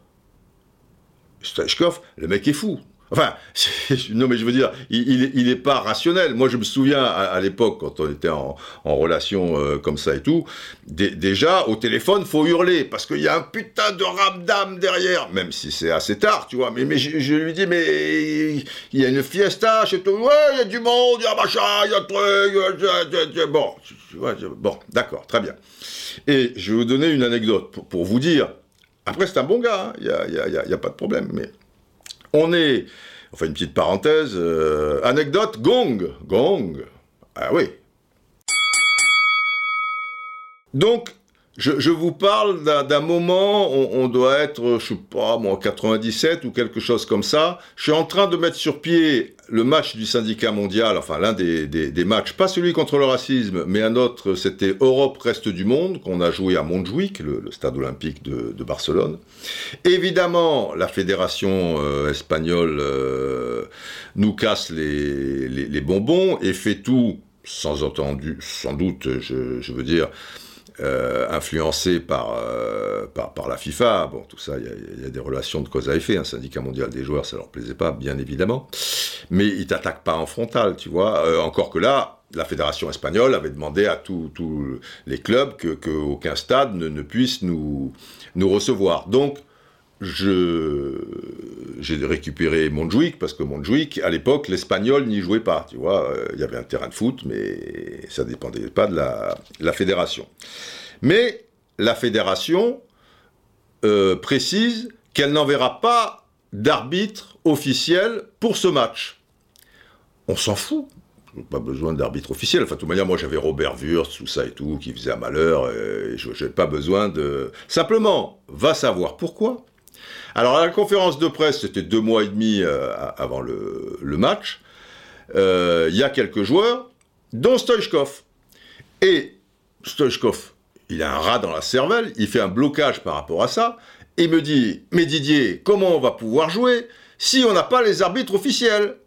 Stoichkov, le mec est fou. Enfin, <laughs> non mais je veux dire, il n'est pas rationnel. Moi je me souviens à, l'époque quand on était en, relation euh, comme ça et tout, déjà au téléphone faut hurler parce qu'il y a un putain de ramdam derrière, même si c'est assez tard, tu vois. Mais, je, lui dis mais il y a une fiesta chez toi, ouais il y a du monde, il y a machin, il y a truc, bon, bon, d'accord, très bien. Et je vais vous donner une anecdote pour, vous dire. Après c'est un bon gars, il hein, n'y a, a pas de problème, mais on est, enfin une petite parenthèse, euh, anecdote, gong, gong. Ah oui. Donc, je, vous parle d'un moment, on, on, doit être, je sais pas, moi, 97 ou quelque chose comme ça. Je suis en train de mettre sur pied le match du syndicat mondial, enfin l'un des, matchs, pas celui contre le racisme, mais un autre, c'était Europe-Reste du Monde, qu'on a joué à Montjuic, le, stade olympique de, Barcelone. Évidemment, la fédération euh, espagnole euh, nous casse les, bonbons et fait tout, sans entendu, sans doute, je veux dire, euh, influencé par, euh, par, par, la FIFA. Bon, tout ça, il y, a des relations de cause à effet. Un syndicat mondial des joueurs, ça leur plaisait pas, bien évidemment. Mais ils t'attaquent pas en frontal, tu vois. Euh, encore que là, la fédération espagnole avait demandé à tous les clubs que, que stade ne, ne, puisse nous, nous recevoir. Donc, je j'ai récupéré Montjuic parce que Montjuic à l'époque l'espagnol n'y jouait pas tu vois euh, il y avait un terrain de foot mais ça dépendait pas de la, la fédération mais la fédération euh, précise qu'elle n'enverra pas d'arbitre officiel pour ce match on s'en fout pas besoin d'arbitre officiel. Enfin, de toute manière, moi j'avais Robert Wurst, tout ça et tout, qui faisait un malheur, et je n'ai pas besoin de. Simplement, va savoir pourquoi. Alors, la conférence de presse, c'était deux mois et demi euh, avant le, match. Euh, il y a quelques joueurs, dont Stoichkov. Et Stoichkov, il a un rat dans la cervelle, il fait un blocage par rapport à ça. Et il me dit Mais Didier, comment on va pouvoir jouer si on n'a pas les arbitres officiels?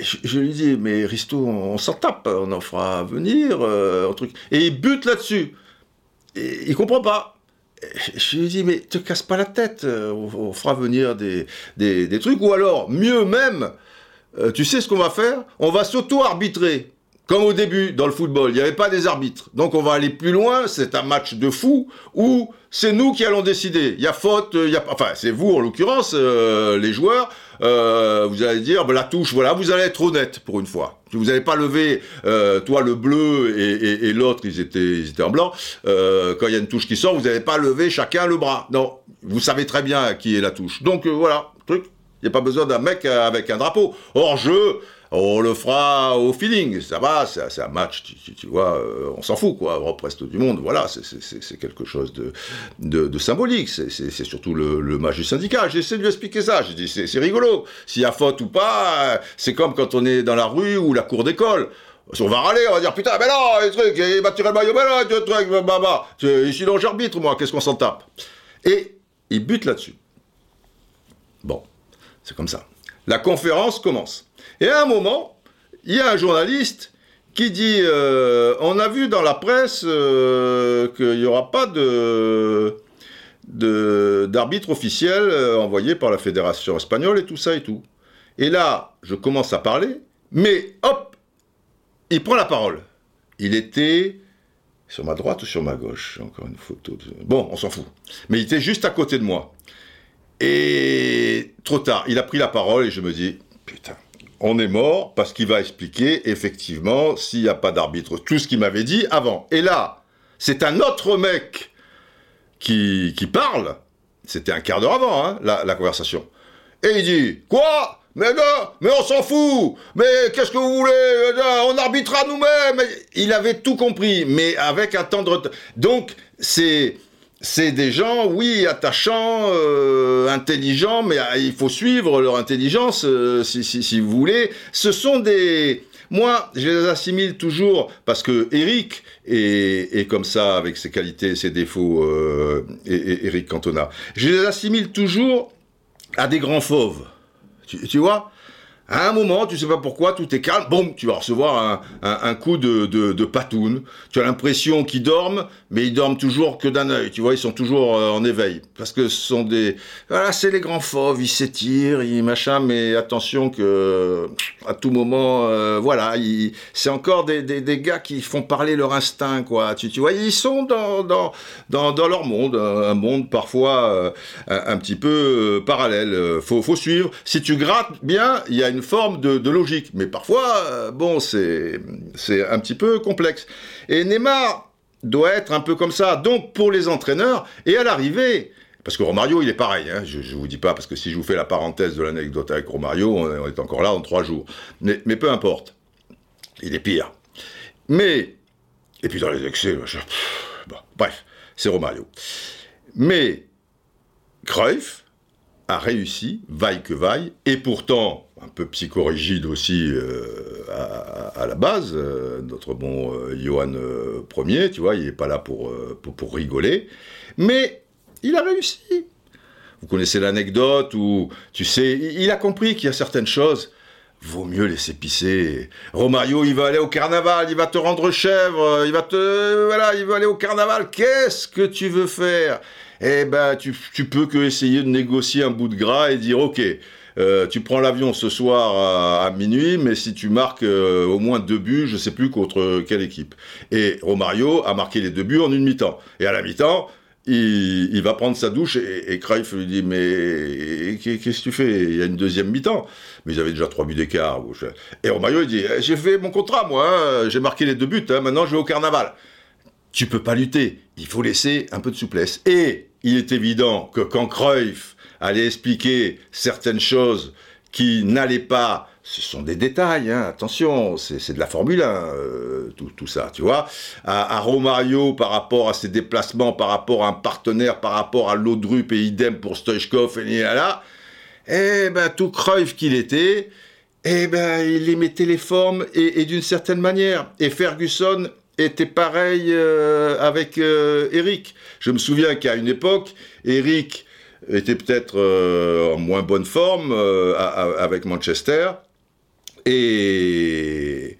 Je, lui dis, mais Risto, on, s'en tape, on en fera venir, euh, truc. Et il bute là-dessus. Et il comprend pas je lui dis, mais te casse pas la tête, euh, on, fera venir des, des, trucs, ou alors, mieux même, euh, tu sais ce qu'on va faire? On va s'auto-arbitrer. Comme au début, dans le football, il n'y avait pas des arbitres. Donc on va aller plus loin, c'est un match de fou, où c'est nous qui allons décider. Il y a faute, il y a... Enfin, c'est vous en l'occurrence, euh, les joueurs, vous allez dire, la touche, voilà, vous allez être honnête pour une fois. Vous n'avez pas levé, euh, toi le bleu et, l'autre, ils étaient, ils étaient en blanc. Euh, quand il y a une touche qui sort, vous n'avez pas levé chacun le bras. Non, vous savez très bien qui est la touche. Donc euh, voilà, truc. Il n'y a pas besoin d'un mec avec un drapeau. Hors jeu, on le fera au feeling, ça va, c'est un match, tu, vois, euh, on s'en fout, quoi, Europe reste du monde, voilà, c'est quelque chose de, symbolique, c'est surtout le, match du syndicat, j'ai essayé de lui expliquer ça, j'ai dit, c'est rigolo, s'il y a faute ou pas, c'est comme quand on est dans la rue ou la cour d'école, on va râler, on va dire putain, mais non, les trucs, il va tirer le maillot, mais non, le truc, bah, bah, bah. Sinon j'arbitre, moi, qu'est-ce qu'on s'en tape? Et il bute là-dessus. Bon, c'est comme ça. La conférence commence. Et à un moment, il y a un journaliste qui dit euh, On a vu dans la presse euh, qu'il n'y aura pas de d'arbitre officiel euh, envoyé par la fédération espagnole et tout ça et tout. Et là, je commence à parler, mais hop, il prend la parole. Il était Sur ma droite ou sur ma gauche Encore une photo. Bon, on s'en fout. Mais il était juste à côté de moi. Et trop tard, il a pris la parole et je me dis, putain, on est mort parce qu'il va expliquer effectivement s'il n'y a pas d'arbitre, tout ce qu'il m'avait dit avant. Et là, c'est un autre mec qui, qui parle. C'était un quart d'heure avant, hein, la, conversation. Et il dit, quoi? Mais non, mais on s'en fout Mais qu'est-ce que vous voulez? On arbitrera nous-mêmes Il avait tout compris, mais avec un temps. Donc, c'est c'est des gens, oui, attachants, euh, intelligents, mais euh, il faut suivre leur intelligence, euh, si, si, si, vous voulez. Ce sont des... Moi, je les assimile toujours, parce que Eric est, est comme ça, avec ses qualités ses défauts, euh, et, et, Eric Cantona. Je les assimile toujours à des grands fauves. Tu, tu vois? À un moment, tu sais pas pourquoi, tout est calme, boum, tu vas recevoir un, un, coup de, de, de, patoune. Tu as l'impression qu'ils dorment, mais ils dorment toujours que d'un œil. Tu vois, ils sont toujours euh, en éveil. Parce que ce sont des... Voilà, c'est les grands fauves, ils s'étirent, ils machin, mais attention que à tout moment, euh, voilà, c'est encore des, des, gars qui font parler leur instinct, quoi. Tu, tu vois, ils sont dans, dans, dans, dans leur monde, un monde parfois euh, un, un, petit peu parallèle. Faut, faut suivre. Si tu grattes bien, il y a une forme de, logique. Mais parfois, euh, bon, c'est un petit peu complexe. Et Neymar doit être un peu comme ça. Donc, pour les entraîneurs, et à l'arrivée, parce que Romario, il est pareil, hein, je ne vous dis pas, parce que si je vous fais la parenthèse de l'anecdote avec Romario, on est encore là en trois jours. Mais, peu importe, il est pire. Mais, et puis dans les excès, bref, c'est Romario. Mais, Cruyff a réussi, vaille que vaille, et pourtant, un peu psychorigide aussi euh, à, la base, euh, notre bon euh, Johan euh, Ier, tu vois, il n'est pas là pour, pour, pour, rigoler, mais il a réussi. Vous connaissez l'anecdote où, tu sais, il a compris qu'il y a certaines choses, vaut mieux laisser pisser. Romario, il va aller au carnaval, il va te rendre chèvre, il va te... Voilà, il va aller au carnaval, qu'est-ce que tu veux faire? Eh ben, tu, tu peux que essayer de négocier un bout de gras et dire, ok, euh, tu prends l'avion ce soir à, minuit, mais si tu marques euh, au moins deux buts, je sais plus contre quelle équipe. Et Romario a marqué les deux buts en une mi-temps. Et à la mi-temps, il, il, va prendre sa douche et, et Cruyff lui dit mais qu'est-ce que tu fais? Il y a une deuxième mi-temps. Mais ils avaient déjà trois buts d'écart. Et Romario il dit eh, j'ai fait mon contrat moi, hein. j'ai marqué les deux buts, hein. maintenant je vais au carnaval. Tu peux pas lutter, il faut laisser un peu de souplesse. Et il est évident que quand Cruyff aller expliquer certaines choses qui n'allaient pas, ce sont des détails, hein, attention, c'est de la Formule 1, euh, tout, tout, ça, tu vois. À, Romario, par rapport à ses déplacements, par rapport à un partenaire, par rapport à Laudrup et idem pour Stoichkov et là, eh ben, tout Cruyff qu'il était, eh ben, il mettait les formes et, et d'une certaine manière. Et Ferguson était pareil euh, avec euh, Eric. Je me souviens qu'à une époque, Eric était peut-être euh, en moins bonne forme euh, avec Manchester. Et,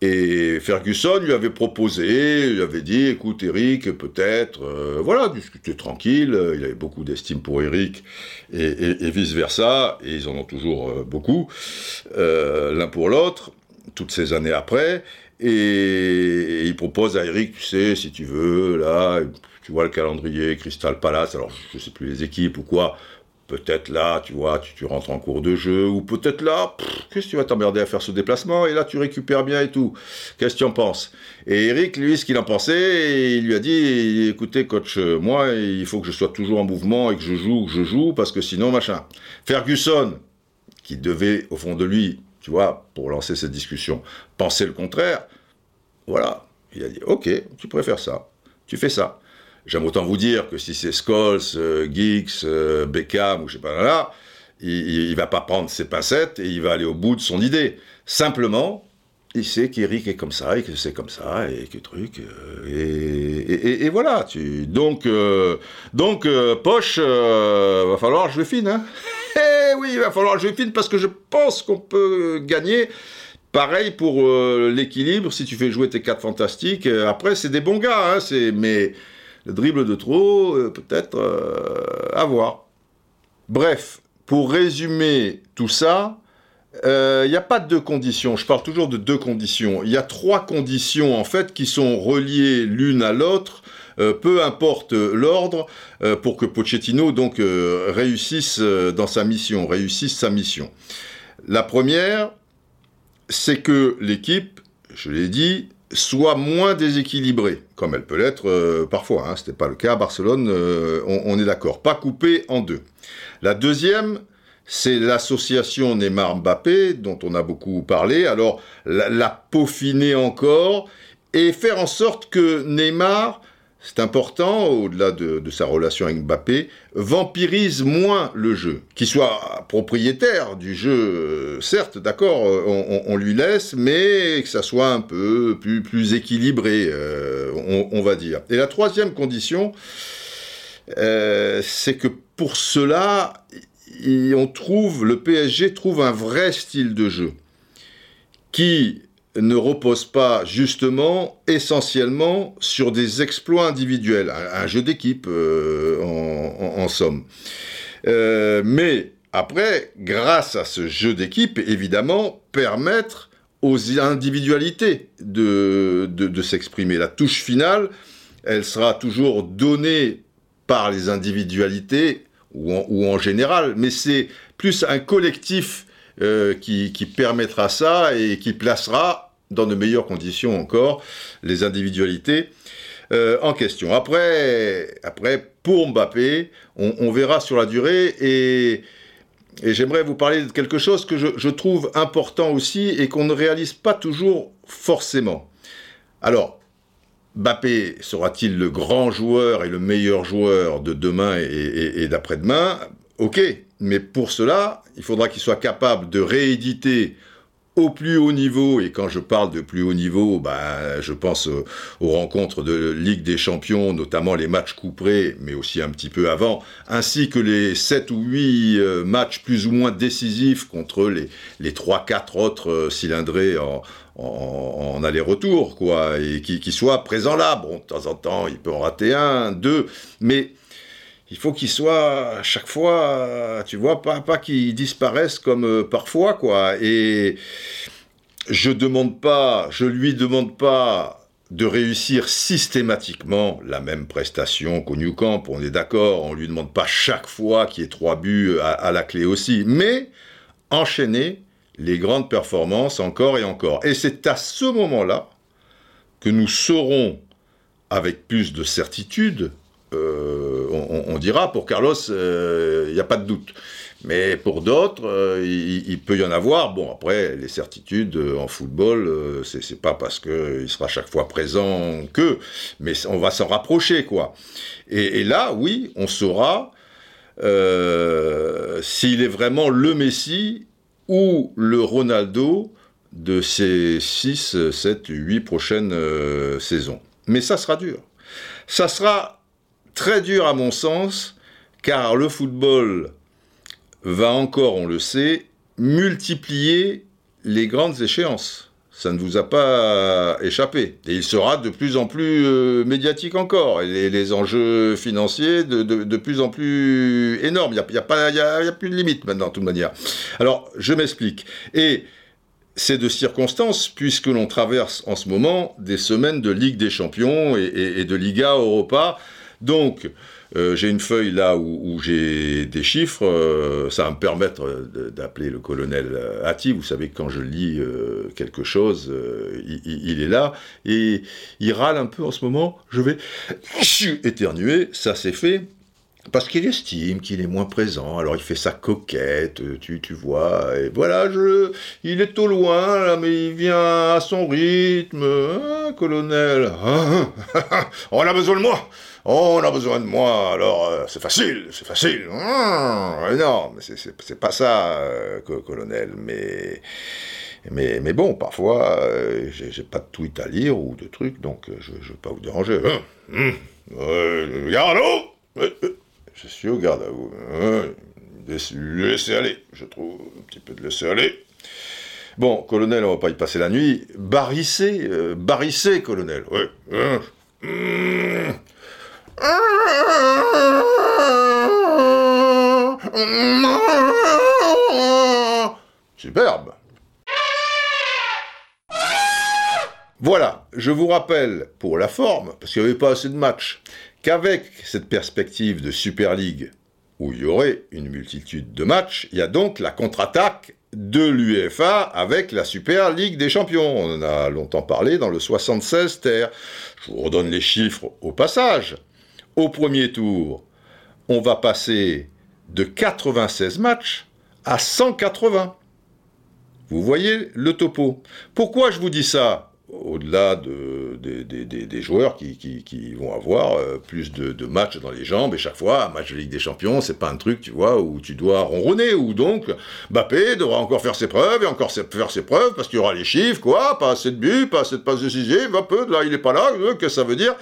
et, Ferguson lui avait proposé, lui avait dit, écoute Eric, peut-être, euh, voilà, discuter tranquille, il avait beaucoup d'estime pour Eric, et, et, et vice-versa, et ils en ont toujours beaucoup, l'un pour l'autre, toutes ces années après, et, il propose à Eric, tu sais, si tu veux, là, tu vois le calendrier, Crystal Palace, alors je sais plus les équipes ou quoi, peut-être là, tu vois, tu, rentres en cours de jeu, ou peut-être là, qu'est-ce que tu vas t'emmerder à faire ce déplacement, et là tu récupères bien et tout. Qu'est-ce que tu en penses? Et Eric, lui, ce qu'il en pensait, il lui a dit, écoutez coach, moi, il faut que je sois toujours en mouvement et que je joue, que je joue, parce que sinon, machin. Ferguson, qui devait, au fond de lui, tu vois, pour lancer cette discussion, penser le contraire, voilà, il a dit, ok, tu préfères ça, tu fais ça. J'aime autant vous dire que si c'est Scholes, euh, Geeks, euh, Beckham ou je sais pas là, il, il va pas prendre ses pincettes et il va aller au bout de son idée. Simplement, il sait qu'Eric est comme ça et que c'est comme ça et que truc euh, et, voilà. Donc euh, donc poche, va falloir jouer fine. Hein <laughs> eh oui, il va falloir jouer fine parce que je pense qu'on peut gagner. Pareil pour l'équilibre, si tu fais jouer tes quatre fantastiques, après c'est des bons gars, hein, mais le dribble de trop, euh, peut-être euh, à voir. Bref, pour résumer tout ça, il n'y a pas deux conditions. Je parle toujours de deux conditions. Il y a trois conditions en fait qui sont reliées l'une à l'autre. peu importe l'ordre, pour que Pochettino donc réussisse dans sa mission, réussisse sa mission. La première, c'est que l'équipe, je l'ai dit, soit moins déséquilibrée, comme elle peut l'être euh, parfois. Hein, Ce n'était pas le cas à Barcelone, euh, on, est d'accord. Pas coupée en deux. La deuxième, c'est l'association Neymar-Mbappé, dont on a beaucoup parlé. Alors, la peaufiner encore et faire en sorte que Neymar c'est important, au-delà de, sa relation avec Mbappé, vampirise moins le jeu. Qu'il soit propriétaire du jeu, euh, certes, d'accord, euh, on, lui laisse, mais que ça soit un peu plus, équilibré, euh, on, va dire. Et la troisième condition, c'est que pour cela, on trouve, le PSG trouve un vrai style de jeu qui ne repose pas justement essentiellement sur des exploits individuels, un, jeu d'équipe euh, en, somme. Euh, mais après, grâce à ce jeu d'équipe, évidemment, permettre aux individualités de, s'exprimer. La touche finale, elle sera toujours donnée par les individualités ou en général, mais c'est plus un collectif euh, qui, permettra ça et qui placera dans de meilleures conditions encore les individualités euh, en question. Après, après pour Mbappé, on, verra sur la durée et, j'aimerais vous parler de quelque chose que je, trouve important aussi et qu'on ne réalise pas toujours forcément. Alors, Mbappé sera-t-il le grand joueur et le meilleur joueur de demain et d'après-demain? Ok, mais pour cela, il faudra qu'il soit capable de rééditer au plus haut niveau, et quand je parle de plus haut niveau, ben, je pense aux, rencontres de Ligue des Champions, notamment les matchs couperés, mais aussi un petit peu avant, ainsi que les 7 ou 8 euh, matchs plus ou moins décisifs contre les, les 3-4 autres euh, cylindrés en, en, aller-retour, quoi, et qui, qui soient présents là. Bon, de temps en temps, il peut en rater un, deux, mais il faut qu'il soit à chaque fois, tu vois, pas, pas qu'il disparaisse comme euh, parfois, quoi. Et je demande pas, je lui demande pas de réussir systématiquement la même prestation qu'au New Camp, on est d'accord, on lui demande pas chaque fois qu'il y ait trois buts à, à la clé aussi, mais enchaîner les grandes performances encore et encore. Et c'est à ce moment-là que nous saurons avec plus de certitude euh, on, dira, pour Carlos, il euh, n'y a pas de doute. Mais pour d'autres, euh, il, peut y en avoir. Bon, après, les certitudes en football, c'est pas parce qu'il sera chaque fois présent que, mais on va s'en rapprocher, quoi. Et, là, oui, on saura s'il est vraiment le Messi ou le Ronaldo de ces 6, 7, 8 prochaines saisons. Mais ça sera dur. Ça sera très dur à mon sens, car le football va encore, on le sait, multiplier les grandes échéances. Ça ne vous a pas échappé. Et il sera de plus en plus euh, médiatique encore. Et les, enjeux financiers de, plus en plus énormes. Il n'y a, plus de limite maintenant, de toute manière. Alors, je m'explique. Et c'est de circonstance, puisque l'on traverse en ce moment des semaines de Ligue des Champions et de Liga Europa. Donc, euh, j'ai une feuille là où, j'ai des chiffres, euh, ça va me permettre d'appeler le colonel Hatti, vous savez quand je lis euh, quelque chose, il, est là, et il râle un peu en ce moment, je vais <laughs> éternuer, ça c'est fait, parce qu'il estime qu'il est moins présent, alors il fait sa coquette, tu, tu vois, et voilà, je, il est au loin, là, mais il vient à son rythme, hein, colonel, on a besoin de moi on a besoin de moi, alors euh, c'est facile, c'est facile. Mmh, non, mais c'est pas ça, euh, colonel. Mais, mais, mais bon, parfois, euh, j'ai pas de tweet à lire ou de trucs, donc je, je veux pas vous déranger. Vous Je suis au garde à vous. laisser aller, je trouve, un petit peu de laisser aller. Bon, colonel, on va pas y passer la nuit. Barrissez, barrissez, colonel. Ouais. Superbe. Voilà, je vous rappelle, pour la forme, parce qu'il n'y avait pas assez de matchs, qu'avec cette perspective de Super League, où il y aurait une multitude de matchs, il y a donc la contre-attaque de l'UEFA avec la Super Ligue des Champions. On en a longtemps parlé dans le 76 terre. Je vous redonne les chiffres au passage. Au premier tour, on va passer de 96 matchs à 180. Vous voyez le topo. Pourquoi je vous dis ça? Au-delà de, des joueurs qui, vont avoir euh, plus de, matchs dans les jambes, et chaque fois, un match de Ligue des Champions, c'est pas un truc, tu vois, où tu dois ronronner, ou donc, Mbappé devra encore faire ses preuves, et encore faire ses preuves, parce qu'il y aura les chiffres, quoi, pas assez de buts, pas assez de passes décisives, un peu, là, il est pas là, qu'est-ce que ça veut dire.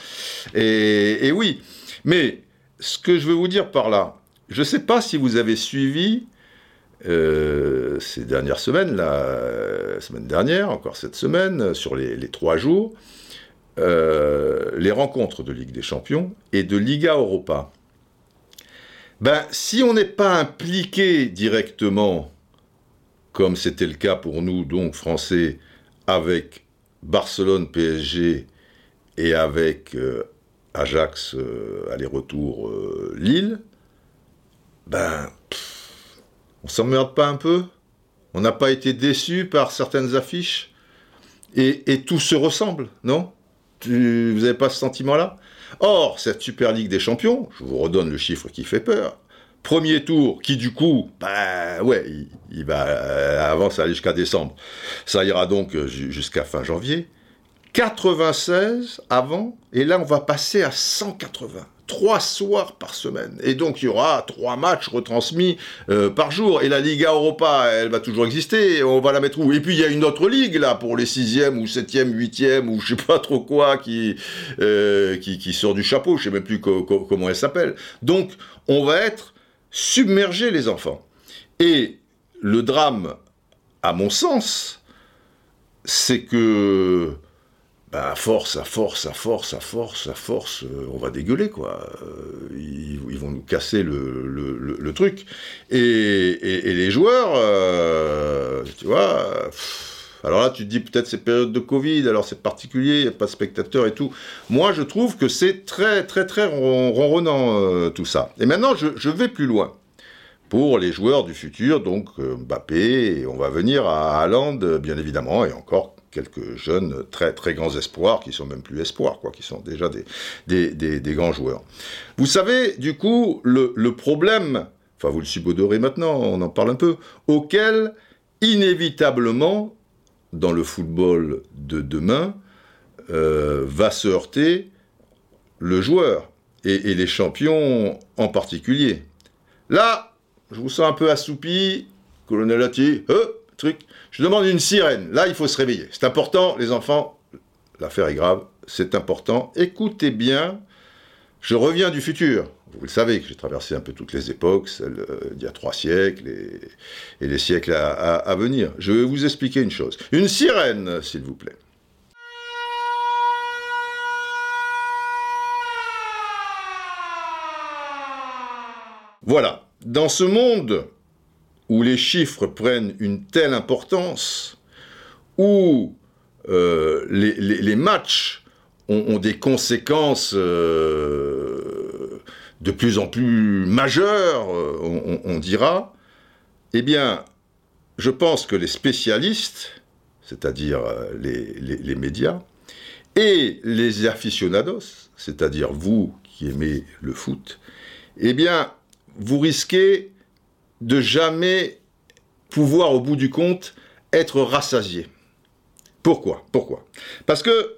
Et, et oui, mais ce que je veux vous dire par là, je sais pas si vous avez suivi euh, ces dernières semaines, la semaine dernière, encore cette semaine, sur les, trois jours, euh, les rencontres de Ligue des Champions et de Liga Europa. Ben, si on n'est pas impliqué directement, comme c'était le cas pour nous, donc français, avec Barcelone PSG et avec euh, Ajax aller-retour Lille, ben, on s'emmerde pas un peu. On n'a pas été déçu par certaines affiches. Et, tout se ressemble, non? Vous n'avez pas ce sentiment-là? Or, cette Super Ligue des Champions, je vous redonne le chiffre qui fait peur, premier tour, qui du coup, bah ouais, il, va euh, jusqu'à décembre. Ça ira donc euh, jusqu'à fin janvier. 96 avant, et là on va passer à 180 trois soirs par semaine. Et donc il y aura trois matchs retransmis euh, par jour. Et la Liga Europa, elle va toujours exister. On va la mettre où? Et puis il y a une autre ligue là pour les sixièmes ou septièmes, huitièmes ou je sais pas trop quoi qui, euh, qui, sort du chapeau. Je sais même plus comment elle s'appelle. Donc on va être submergé les enfants. Et le drame, à mon sens, c'est que bah, à force, à force, à force, à force, à force, euh, on va dégueuler, quoi. Euh, ils, vont nous casser le, truc. Et, les joueurs, euh, tu vois, alors là, tu te dis peut-être c'est période de Covid, alors c'est particulier, il n'y a pas de spectateurs et tout. Moi, je trouve que c'est très, très, très ronronnant, tout ça. Et maintenant, je, vais plus loin. Pour les joueurs du futur, donc Mbappé, on va venir à Haaland, bien évidemment, et encore quelques jeunes très très grands espoirs qui sont même plus espoirs quoi qui sont déjà des, des, grands joueurs. Vous savez du coup le, problème enfin vous le subodorez maintenant on en parle un peu auquel inévitablement dans le football de demain euh, va se heurter le joueur et, les champions en particulier. Là je vous sens un peu assoupi colonel Atti, euh, truc je demande une sirène. Là, il faut se réveiller. C'est important, les enfants. L'affaire est grave. C'est important. Écoutez bien. Je reviens du futur. Vous le savez que j'ai traversé un peu toutes les époques, celles euh, d'il y a trois siècles et, les siècles à, venir. Je vais vous expliquer une chose. Une sirène, s'il vous plaît. Voilà. Dans ce monde où les chiffres prennent une telle importance, où euh, les, matchs ont, des conséquences euh, de plus en plus majeures, euh, on, dira, eh bien, je pense que les spécialistes, c'est-à-dire les, les, médias, et les aficionados, c'est-à-dire vous qui aimez le foot, eh bien, vous risquez de jamais pouvoir, au bout du compte, être rassasié. Pourquoi? Pourquoi? Parce que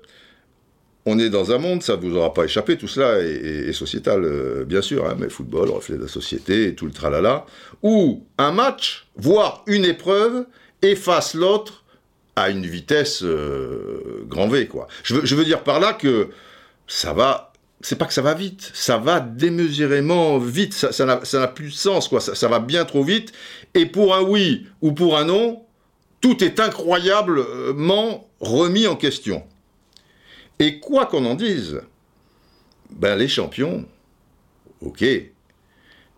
on est dans un monde, ça ne vous aura pas échappé, tout cela est, sociétal, euh, bien sûr, hein, mais football, reflet de la société et tout le tralala, où un match, voire une épreuve, efface l'autre à une vitesse euh, grand V, quoi. Je veux, je veux dire par là que ça va c'est pas que ça va vite, ça va démesurément vite, ça n'a plus de sens. Ça, va bien trop vite. Et pour un oui ou pour un non, tout est incroyablement remis en question. Et quoi qu'on en dise, ben les champions, ok,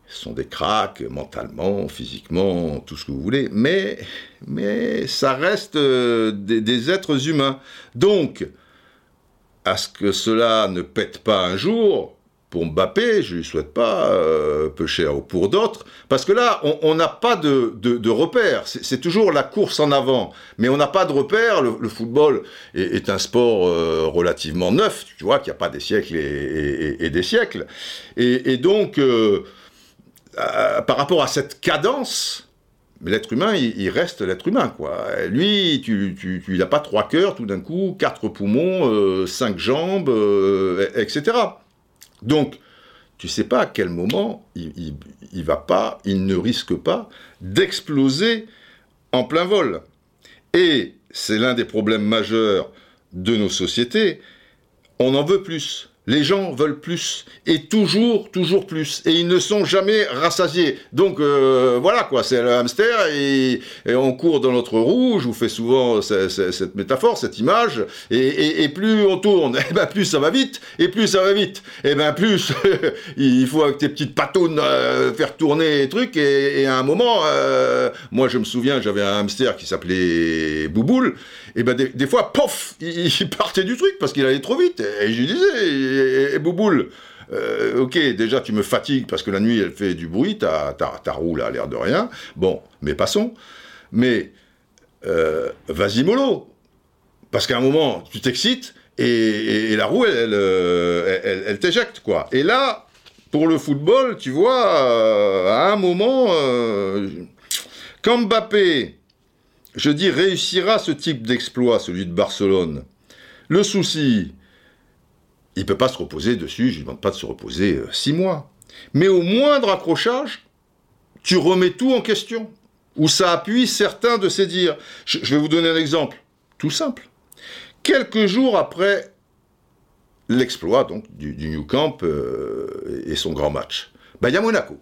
sont des cracks mentalement, physiquement, tout ce que vous voulez, mais, mais ça reste euh, des êtres humains. Donc, à ce que cela ne pète pas un jour, pour Mbappé, je lui souhaite pas, euh, peu cher, ou pour d'autres, parce que là, on n'a pas de, de, de repères. C'est toujours la course en avant, mais on n'a pas de repères. Le, football est, un sport euh, relativement neuf, tu vois, qu'il n'y a pas des siècles et, des siècles. Et, donc, euh, par rapport à cette cadence, l'être humain, il, reste l'être humain, quoi. Lui, tu, tu, tu il n'a pas trois cœurs tout d'un coup, quatre poumons, euh, cinq jambes, euh, etc. Donc, tu sais pas à quel moment il, il, il va pas, il ne risque pas d'exploser en plein vol. Et c'est l'un des problèmes majeurs de nos sociétés. On en veut plus. Les gens veulent plus et toujours, toujours plus. Et ils ne sont jamais rassasiés. Donc euh, voilà quoi, c'est le hamster et, on court dans notre roue. Je vous fais souvent cette, métaphore, cette image. Et, plus on tourne, <laughs> et ben plus ça va vite. Et plus ça va vite, et ben plus <laughs> il faut avec tes petites patounes euh, faire tourner les trucs. Et, à un moment, euh, moi je me souviens, j'avais un hamster qui s'appelait Bouboule. Et ben des, fois, pof, il, il, partait du truc parce qu'il allait trop vite. Et je disais et, Bouboule, euh, ok, déjà tu me fatigues parce que la nuit elle fait du bruit, ta, ta, ta roue là a l'air de rien. Bon, mais passons. Mais euh, vas-y mollo, parce qu'à un moment tu t'excites et, la roue elle, elle, elle, t'éjecte quoi. Et là, pour le football, tu vois, euh, à un moment, euh, quand Mbappé, je dis, réussira ce type d'exploit, celui de Barcelone, le souci, il ne peut pas se reposer dessus, je ne demande pas de se reposer euh, six mois. Mais au moindre accrochage, tu remets tout en question, ou ça appuie certains de ses dires. Je, vais vous donner un exemple, tout simple. Quelques jours après l'exploit du New Camp euh, et son grand match, ben, il y a Monaco.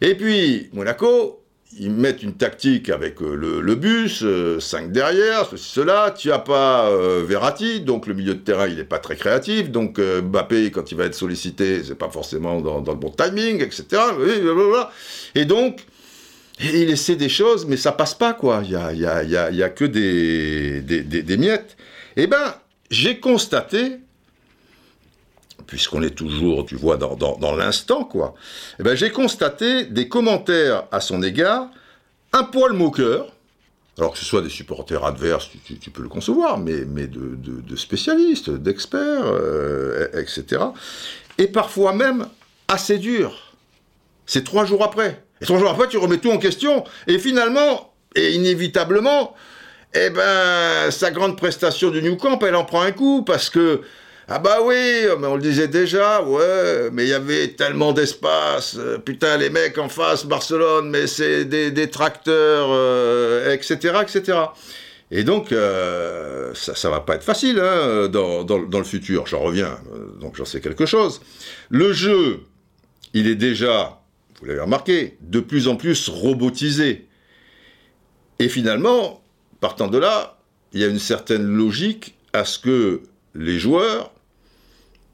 Et puis, Monaco, ils mettent une tactique avec euh, le, bus, euh, 5 derrière, ceci, cela. Tu n'as pas euh, Verratti, donc le milieu de terrain, il n'est pas très créatif. Donc euh, Mbappé, quand il va être sollicité, c'est pas forcément dans, le bon timing, etc. Et donc, il essaie des choses, mais ça passe pas, quoi. Il y a, y a, y a, y a que des, des, des, des miettes. Eh ben, j'ai constaté puisqu'on est toujours, tu vois, dans, l'instant, quoi, eh ben, j'ai constaté des commentaires à son égard un poil moqueur, alors que ce soit des supporters adverses, tu, peux le concevoir, mais, de spécialistes, d'experts, euh, etc. Et parfois même assez dur. C'est trois jours après. Et trois jours après, tu remets tout en question, et finalement, et inévitablement, eh ben, sa grande prestation du New Camp, elle en prend un coup, parce que ah bah oui, mais on le disait déjà, ouais, mais il y avait tellement d'espace. Putain, les mecs en face, Barcelone, mais c'est des, des, tracteurs, euh, etc., etc. Et donc, euh, ça, ça va pas être facile hein, dans, dans, dans, le futur. J'en reviens, donc j'en sais quelque chose. Le jeu, il est déjà, vous l'avez remarqué, de plus en plus robotisé. Et finalement, partant de là, il y a une certaine logique à ce que les joueurs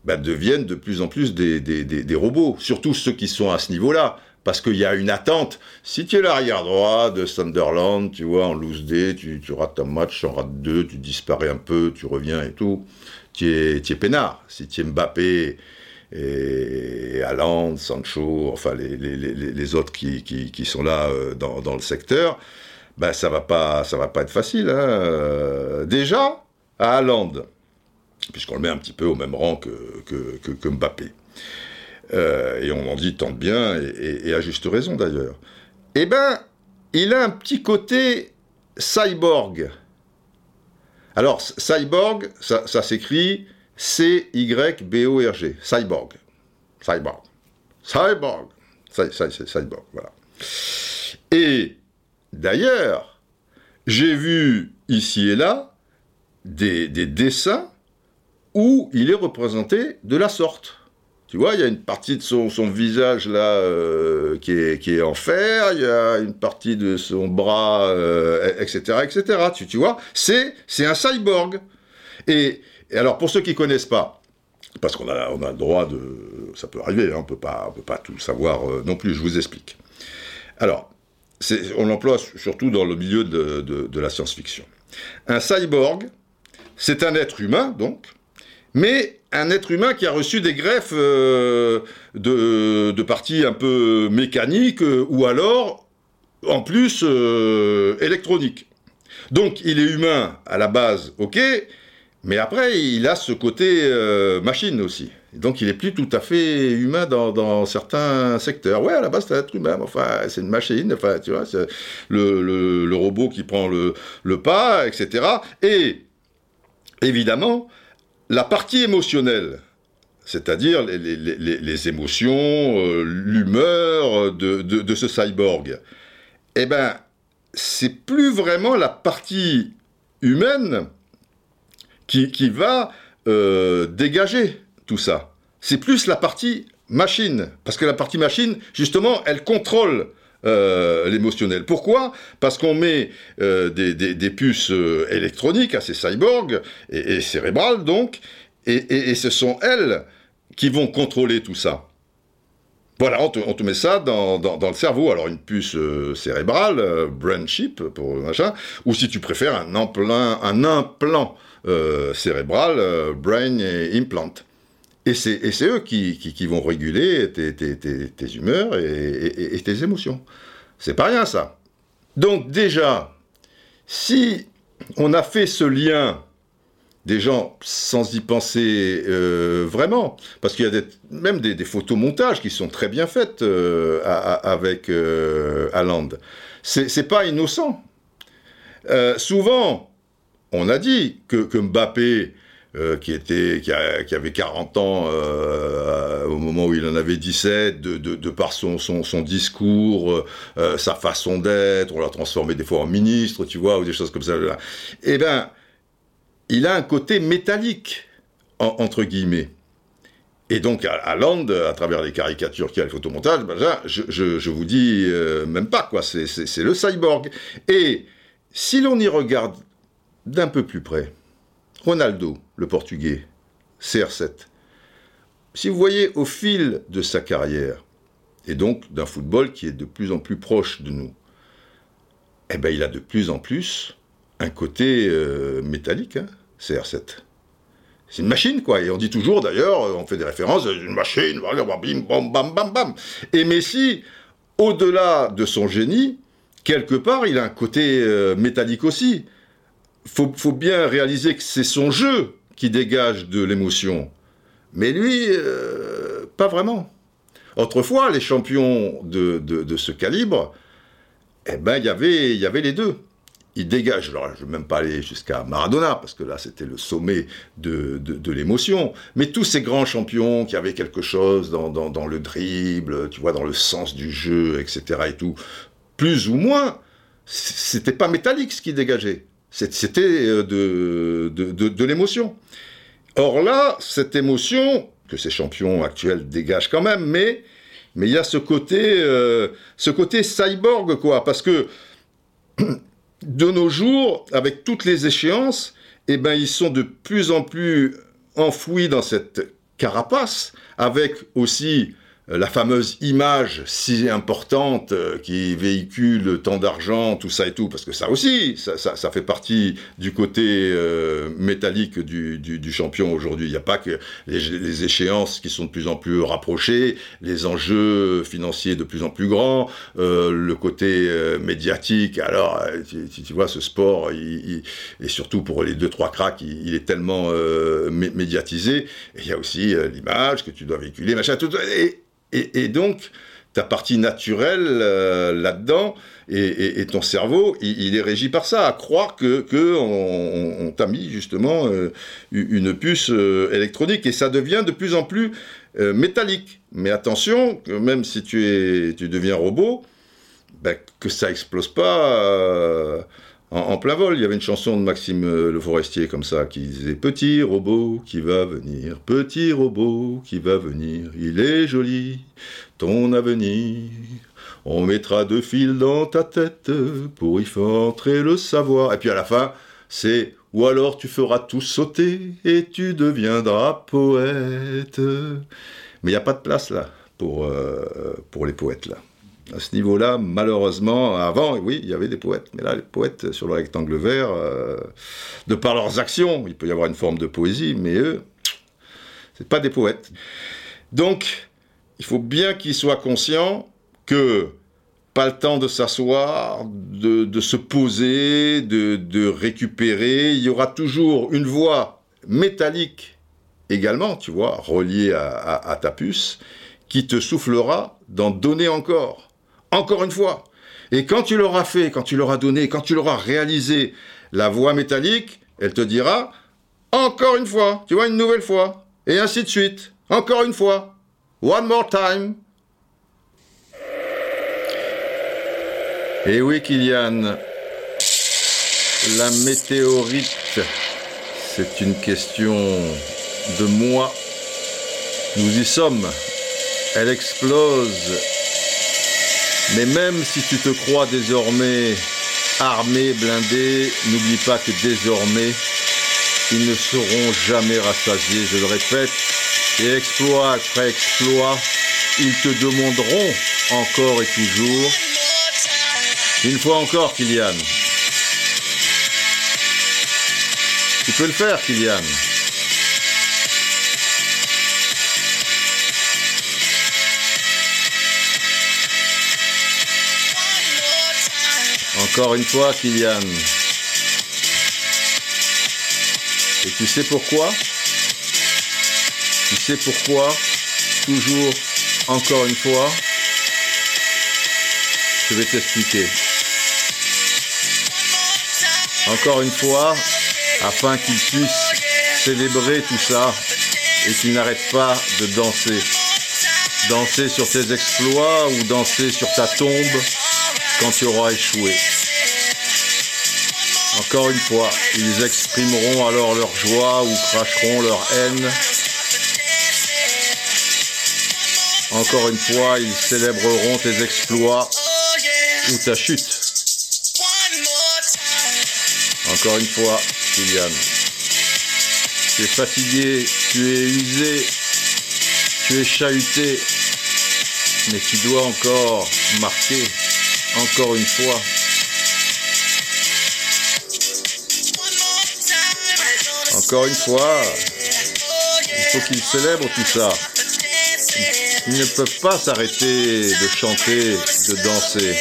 bah, deviennent de plus en plus des, robots, surtout ceux qui sont à ce niveau-là, parce qu'il y a une attente. Si tu es l'arrière droit de Sunderland, tu vois, en loose day, tu, rates un match, en rates deux, tu disparais un peu, tu reviens et tout, tu es, tu es peinard. Si tu es Mbappé et Haaland, Sancho, enfin les, les, les, les autres qui, qui, qui, sont là euh, dans, dans le secteur, ben ça va pas, ça va pas être facile. Hein. Déjà, à Haaland, puisqu'on le met un petit peu au même rang que, que, Mbappé. Euh, et on en dit tant de bien, et, à juste raison d'ailleurs. Eh ben, il a un petit côté cyborg. Alors, cyborg, ça, ça s'écrit C-Y-B-O-R-G. Cyborg. Cyborg. Cyborg. Cyborg, voilà. Et d'ailleurs, j'ai vu ici et là des, des dessins où il est représenté de la sorte. Tu vois, il y a une partie de son, visage là euh, qui, est, en fer, il y a une partie de son bras, euh, etc., etc. Tu, vois, c'est c'est un cyborg. Et, et, alors pour ceux qui connaissent pas, Parce qu'on a, on a le droit de... Ça peut arriver, hein, on ne peut pas tout savoir non plus, je vous explique. Alors, on l'emploie surtout dans le milieu de, la science-fiction. Un cyborg, c'est un être humain, donc, mais un être humain qui a reçu des greffes euh, de, parties un peu mécaniques euh, ou alors, en plus, euh, électroniques. Donc, il est humain à la base, ok, mais après, il a ce côté machine aussi. Donc il est plus tout à fait humain dans, certains secteurs. Ouais, à la base c'est un être humain, enfin c'est une machine, enfin tu vois, c'est le, robot qui prend le, pas, etc. Et évidemment, la partie émotionnelle, c'est-à-dire les, émotions, euh, l'humeur de, ce cyborg, eh ben c'est plus vraiment la partie humaine qui, va euh, dégager tout ça. C'est plus la partie machine, parce que la partie machine, justement, elle contrôle euh, l'émotionnel. Pourquoi? Parce qu'on met euh, des, puces euh, électroniques à ces cyborgs, et, cérébrales donc, et, ce sont elles qui vont contrôler tout ça. Voilà, on te, met ça dans, le cerveau. Alors une puce cérébrale, brain chip pour machin, ou si tu préfères un implant, un implant cérébral, brain implant. Et c'est eux qui, vont réguler tes, humeurs et, tes émotions. C'est pas rien ça. Donc déjà, si on a fait ce lien des gens sans y penser euh, vraiment, parce qu'il y a même des, photomontages qui sont très bien faites euh, avec euh. C'est pas innocent. souvent, on a dit que, que Mbappé euh, qui, était, qui, avait 40 ans euh, au moment où il en avait 17, de, de, par son, discours, euh, sa façon d'être, on l'a transformé des fois en ministre, tu vois, ou des choses comme ça. Eh bien, il a un côté métallique, entre guillemets. Et donc, à, Land, à travers les caricatures qu'il y a, le photomontage, ben je, je, vous dis même pas, quoi, c'est le cyborg. Et si l'on y regarde d'un peu plus près, Ronaldo, le portugais, CR7. Si vous voyez au fil de sa carrière, et donc d'un football qui est de plus en plus proche de nous, eh ben il a de plus en plus un côté euh, métallique, hein, CR7. C'est une machine, quoi. Et on dit toujours, d'ailleurs, on fait des références, une machine, bim, bam, bam, bam, bam. Et Messi, au-delà de son génie, quelque part, il a un côté euh, métallique aussi faut, faut bien réaliser que c'est son jeu qui dégage de l'émotion. Mais lui, euh, pas vraiment. Autrefois, les champions de, ce calibre, eh ben, il y avait les deux. Ils dégagent, je ne vais même pas aller jusqu'à Maradona, parce que là c'était le sommet de, l'émotion, mais tous ces grands champions qui avaient quelque chose dans, dans, dans, le dribble, tu vois, dans le sens du jeu, etc. et tout, plus ou moins, c'était pas métallique ce qui dégageait. C'était euh, de, de, l'émotion. Or là, cette émotion, que ces champions actuels dégagent quand même, mais mais il y a ce côté, euh, ce côté cyborg, quoi, parce que de nos jours, avec toutes les échéances, eh ben, ils sont de plus en plus enfouis dans cette carapace, avec aussi la fameuse image si importante euh, qui véhicule tant d'argent, tout ça et tout, parce que ça aussi, ça, fait partie du côté euh, métallique du, champion aujourd'hui. Il n'y a pas que les, échéances qui sont de plus en plus rapprochées, les enjeux financiers de plus en plus grands, le côté médiatique. Alors, tu, vois, ce sport, et surtout pour les deux trois cracks, il, est tellement médiatisé. Il y a aussi l'image que tu dois véhiculer, machin, tout. Et, donc, ta partie naturelle euh, là-dedans et, ton cerveau, il, est régi par ça, à croire que, on, t'a mis justement euh, une puce euh, électronique et ça devient de plus en plus métallique. Mais attention, même si tu es, tu deviens robot, ben, que ça explose pas en, plein vol, il y avait une chanson de Maxime euh, Le Forestier comme ça qui disait Petit robot qui va venir, petit robot qui va venir, il est joli, ton avenir. On mettra deux fils dans ta tête pour y faire entrer le savoir. Et puis à la fin, c'est ou alors tu feras tout sauter et tu deviendras poète. Mais il n'y a pas de place là pour, euh, pour les poètes là. À ce niveau-là, malheureusement, avant, oui, il y avait des poètes, mais là, les poètes sur le rectangle vert, euh, de par leurs actions, il peut y avoir une forme de poésie, mais eux, c'est pas des poètes. Donc, il faut bien qu'ils soient conscients que pas le temps de s'asseoir, de, se poser, de, récupérer. Il y aura toujours une voix métallique également, tu vois, reliée à, ta puce, qui te soufflera d'en donner encore. Encore une fois. Et quand tu l'auras fait, quand tu l'auras donné, quand tu l'auras réalisé, la voix métallique, elle te dira encore une fois, tu vois, une nouvelle fois, et ainsi de suite, encore une fois, one more time, Et oui, Kylian, la météorite, c'est une question de moi. Nous y sommes. Elle explose. Mais même si tu te crois désormais armé, blindé, n'oublie pas que désormais, ils ne seront jamais rassasiés, je le répète. Et exploit après exploit, ils te demanderont encore et toujours une fois encore, Kylian. Tu peux le faire, Kylian. Encore une fois, Kylian. Et tu sais pourquoi? Tu sais pourquoi Toujours, encore une fois, je vais t'expliquer. Encore une fois, afin qu'ils puissent célébrer tout ça et qu'ils n'arrêtent pas de danser. Danser sur tes exploits ou danser sur ta tombe quand tu auras échoué. Encore une fois, ils exprimeront alors leur joie ou cracheront leur haine. Encore une fois, ils célébreront tes exploits ou ta chute. Encore une fois, Kylian. Tu es fatigué, tu es usé, tu es chahuté, mais tu dois encore marquer, encore une fois. Encore une fois, il faut qu'ils célèbrent tout ça. Ils ne peuvent pas s'arrêter de chanter, de danser.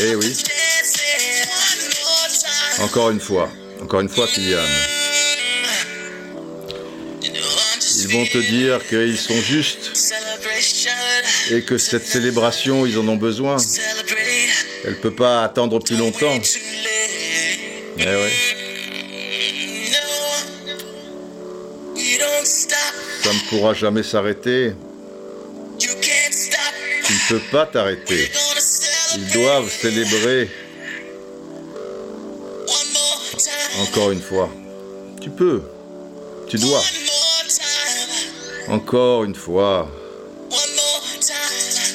Eh oui. Encore une fois, encore une fois, Kylian. Ils vont te dire qu'ils sont justes et que cette célébration, ils en ont besoin. Elle ne peut pas attendre plus longtemps. Eh ouais. Ça ne pourra jamais s'arrêter. Tu ne peux pas t'arrêter. Ils doivent célébrer Encore une fois. Tu peux. Tu dois. Encore une fois.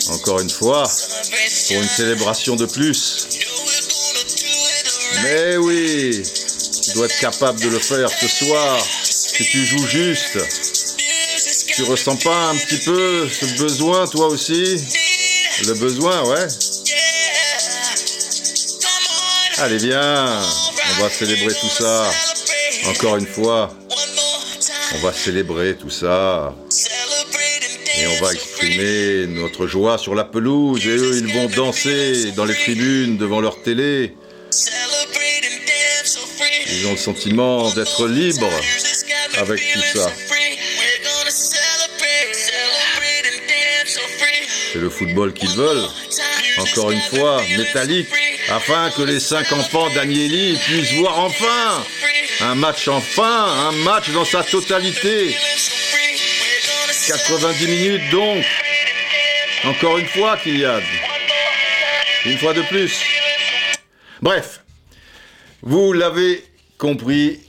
Encore une fois. Pour une célébration de plus. Mais oui. Tu dois être capable de le faire ce soir. Si tu joues juste. Tu ressens pas un petit peu ce besoin, toi aussi? Le besoin, ouais. Allez, viens. On va célébrer tout ça. Encore une fois, on va célébrer tout ça. Et on va exprimer notre joie sur la pelouse. Et eux, ils vont danser dans les tribunes devant leur télé. Ils ont le sentiment d'être libres avec tout ça. C'est le football qu'ils veulent. Encore une fois, métallique afin que les cinq enfants d'Agnelli puissent voir enfin un match enfin, un match dans sa totalité. 90 minutes donc. Encore une fois, Kylian. Une fois de plus. Bref, vous l'avez compris,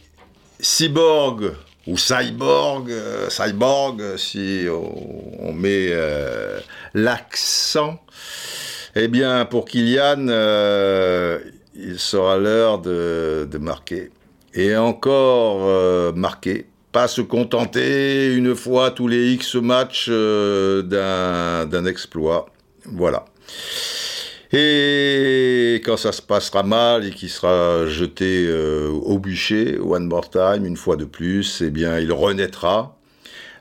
Cyborg ou Cyborg, euh, Cyborg si on, met euh, l'accent eh bien, pour Kylian, euh, il sera l'heure de, marquer. Et encore marquer. Pas se contenter une fois tous les X matchs d'un exploit. Voilà. Et quand ça se passera mal et qu'il sera jeté euh, au bûcher, one more time, une fois de plus, eh bien, il renaîtra.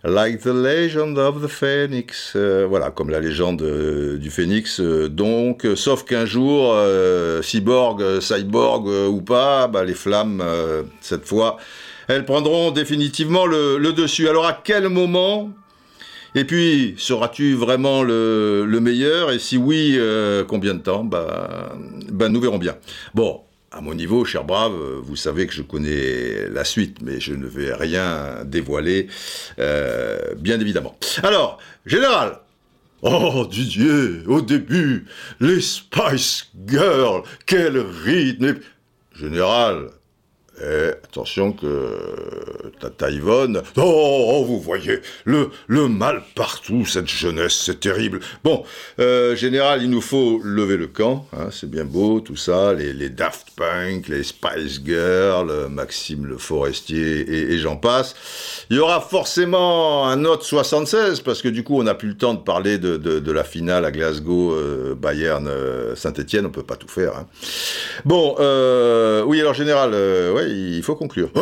Like the legend of the phoenix. Euh, voilà, comme la légende euh, du phénix. donc, sauf qu'un jour, cyborg, cyborg ou pas, bah, les flammes, cette fois, elles prendront définitivement le dessus. Alors, à quel moment et puis, seras-tu vraiment le, meilleur? Et si oui, euh, combien de temps? Bah, bah, nous verrons bien. Bon, à mon niveau, cher brave, vous savez que je connais la suite, mais je ne vais rien dévoiler, euh, bien évidemment. Alors, général, Oh Didier, au début, les Spice Girls, quel rythme Général, et attention que Tata Yvonne, oh, oh, vous voyez, le, le mal partout, cette jeunesse, c'est terrible. Bon, euh, général, il nous faut lever le camp, hein, c'est bien beau, tout ça, les, les, Daft Punk, les Spice Girls, Maxime le Forestier et, j'en passe. Il y aura forcément un autre 76, parce que du coup, on n'a plus le temps de parler de, de, la finale à Glasgow, euh, Bayern, euh, Saint-Etienne, on peut pas tout faire. Hein. Bon, oui, alors général, ouais, il faut conclure. <laughs>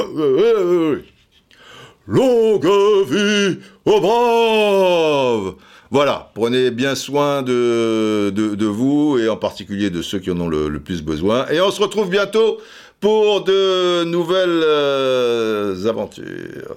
Longue vie aux braves Voilà, prenez bien soin de, de, vous et en particulier de ceux qui en ont le, plus besoin. Et on se retrouve bientôt pour de nouvelles euh, aventures.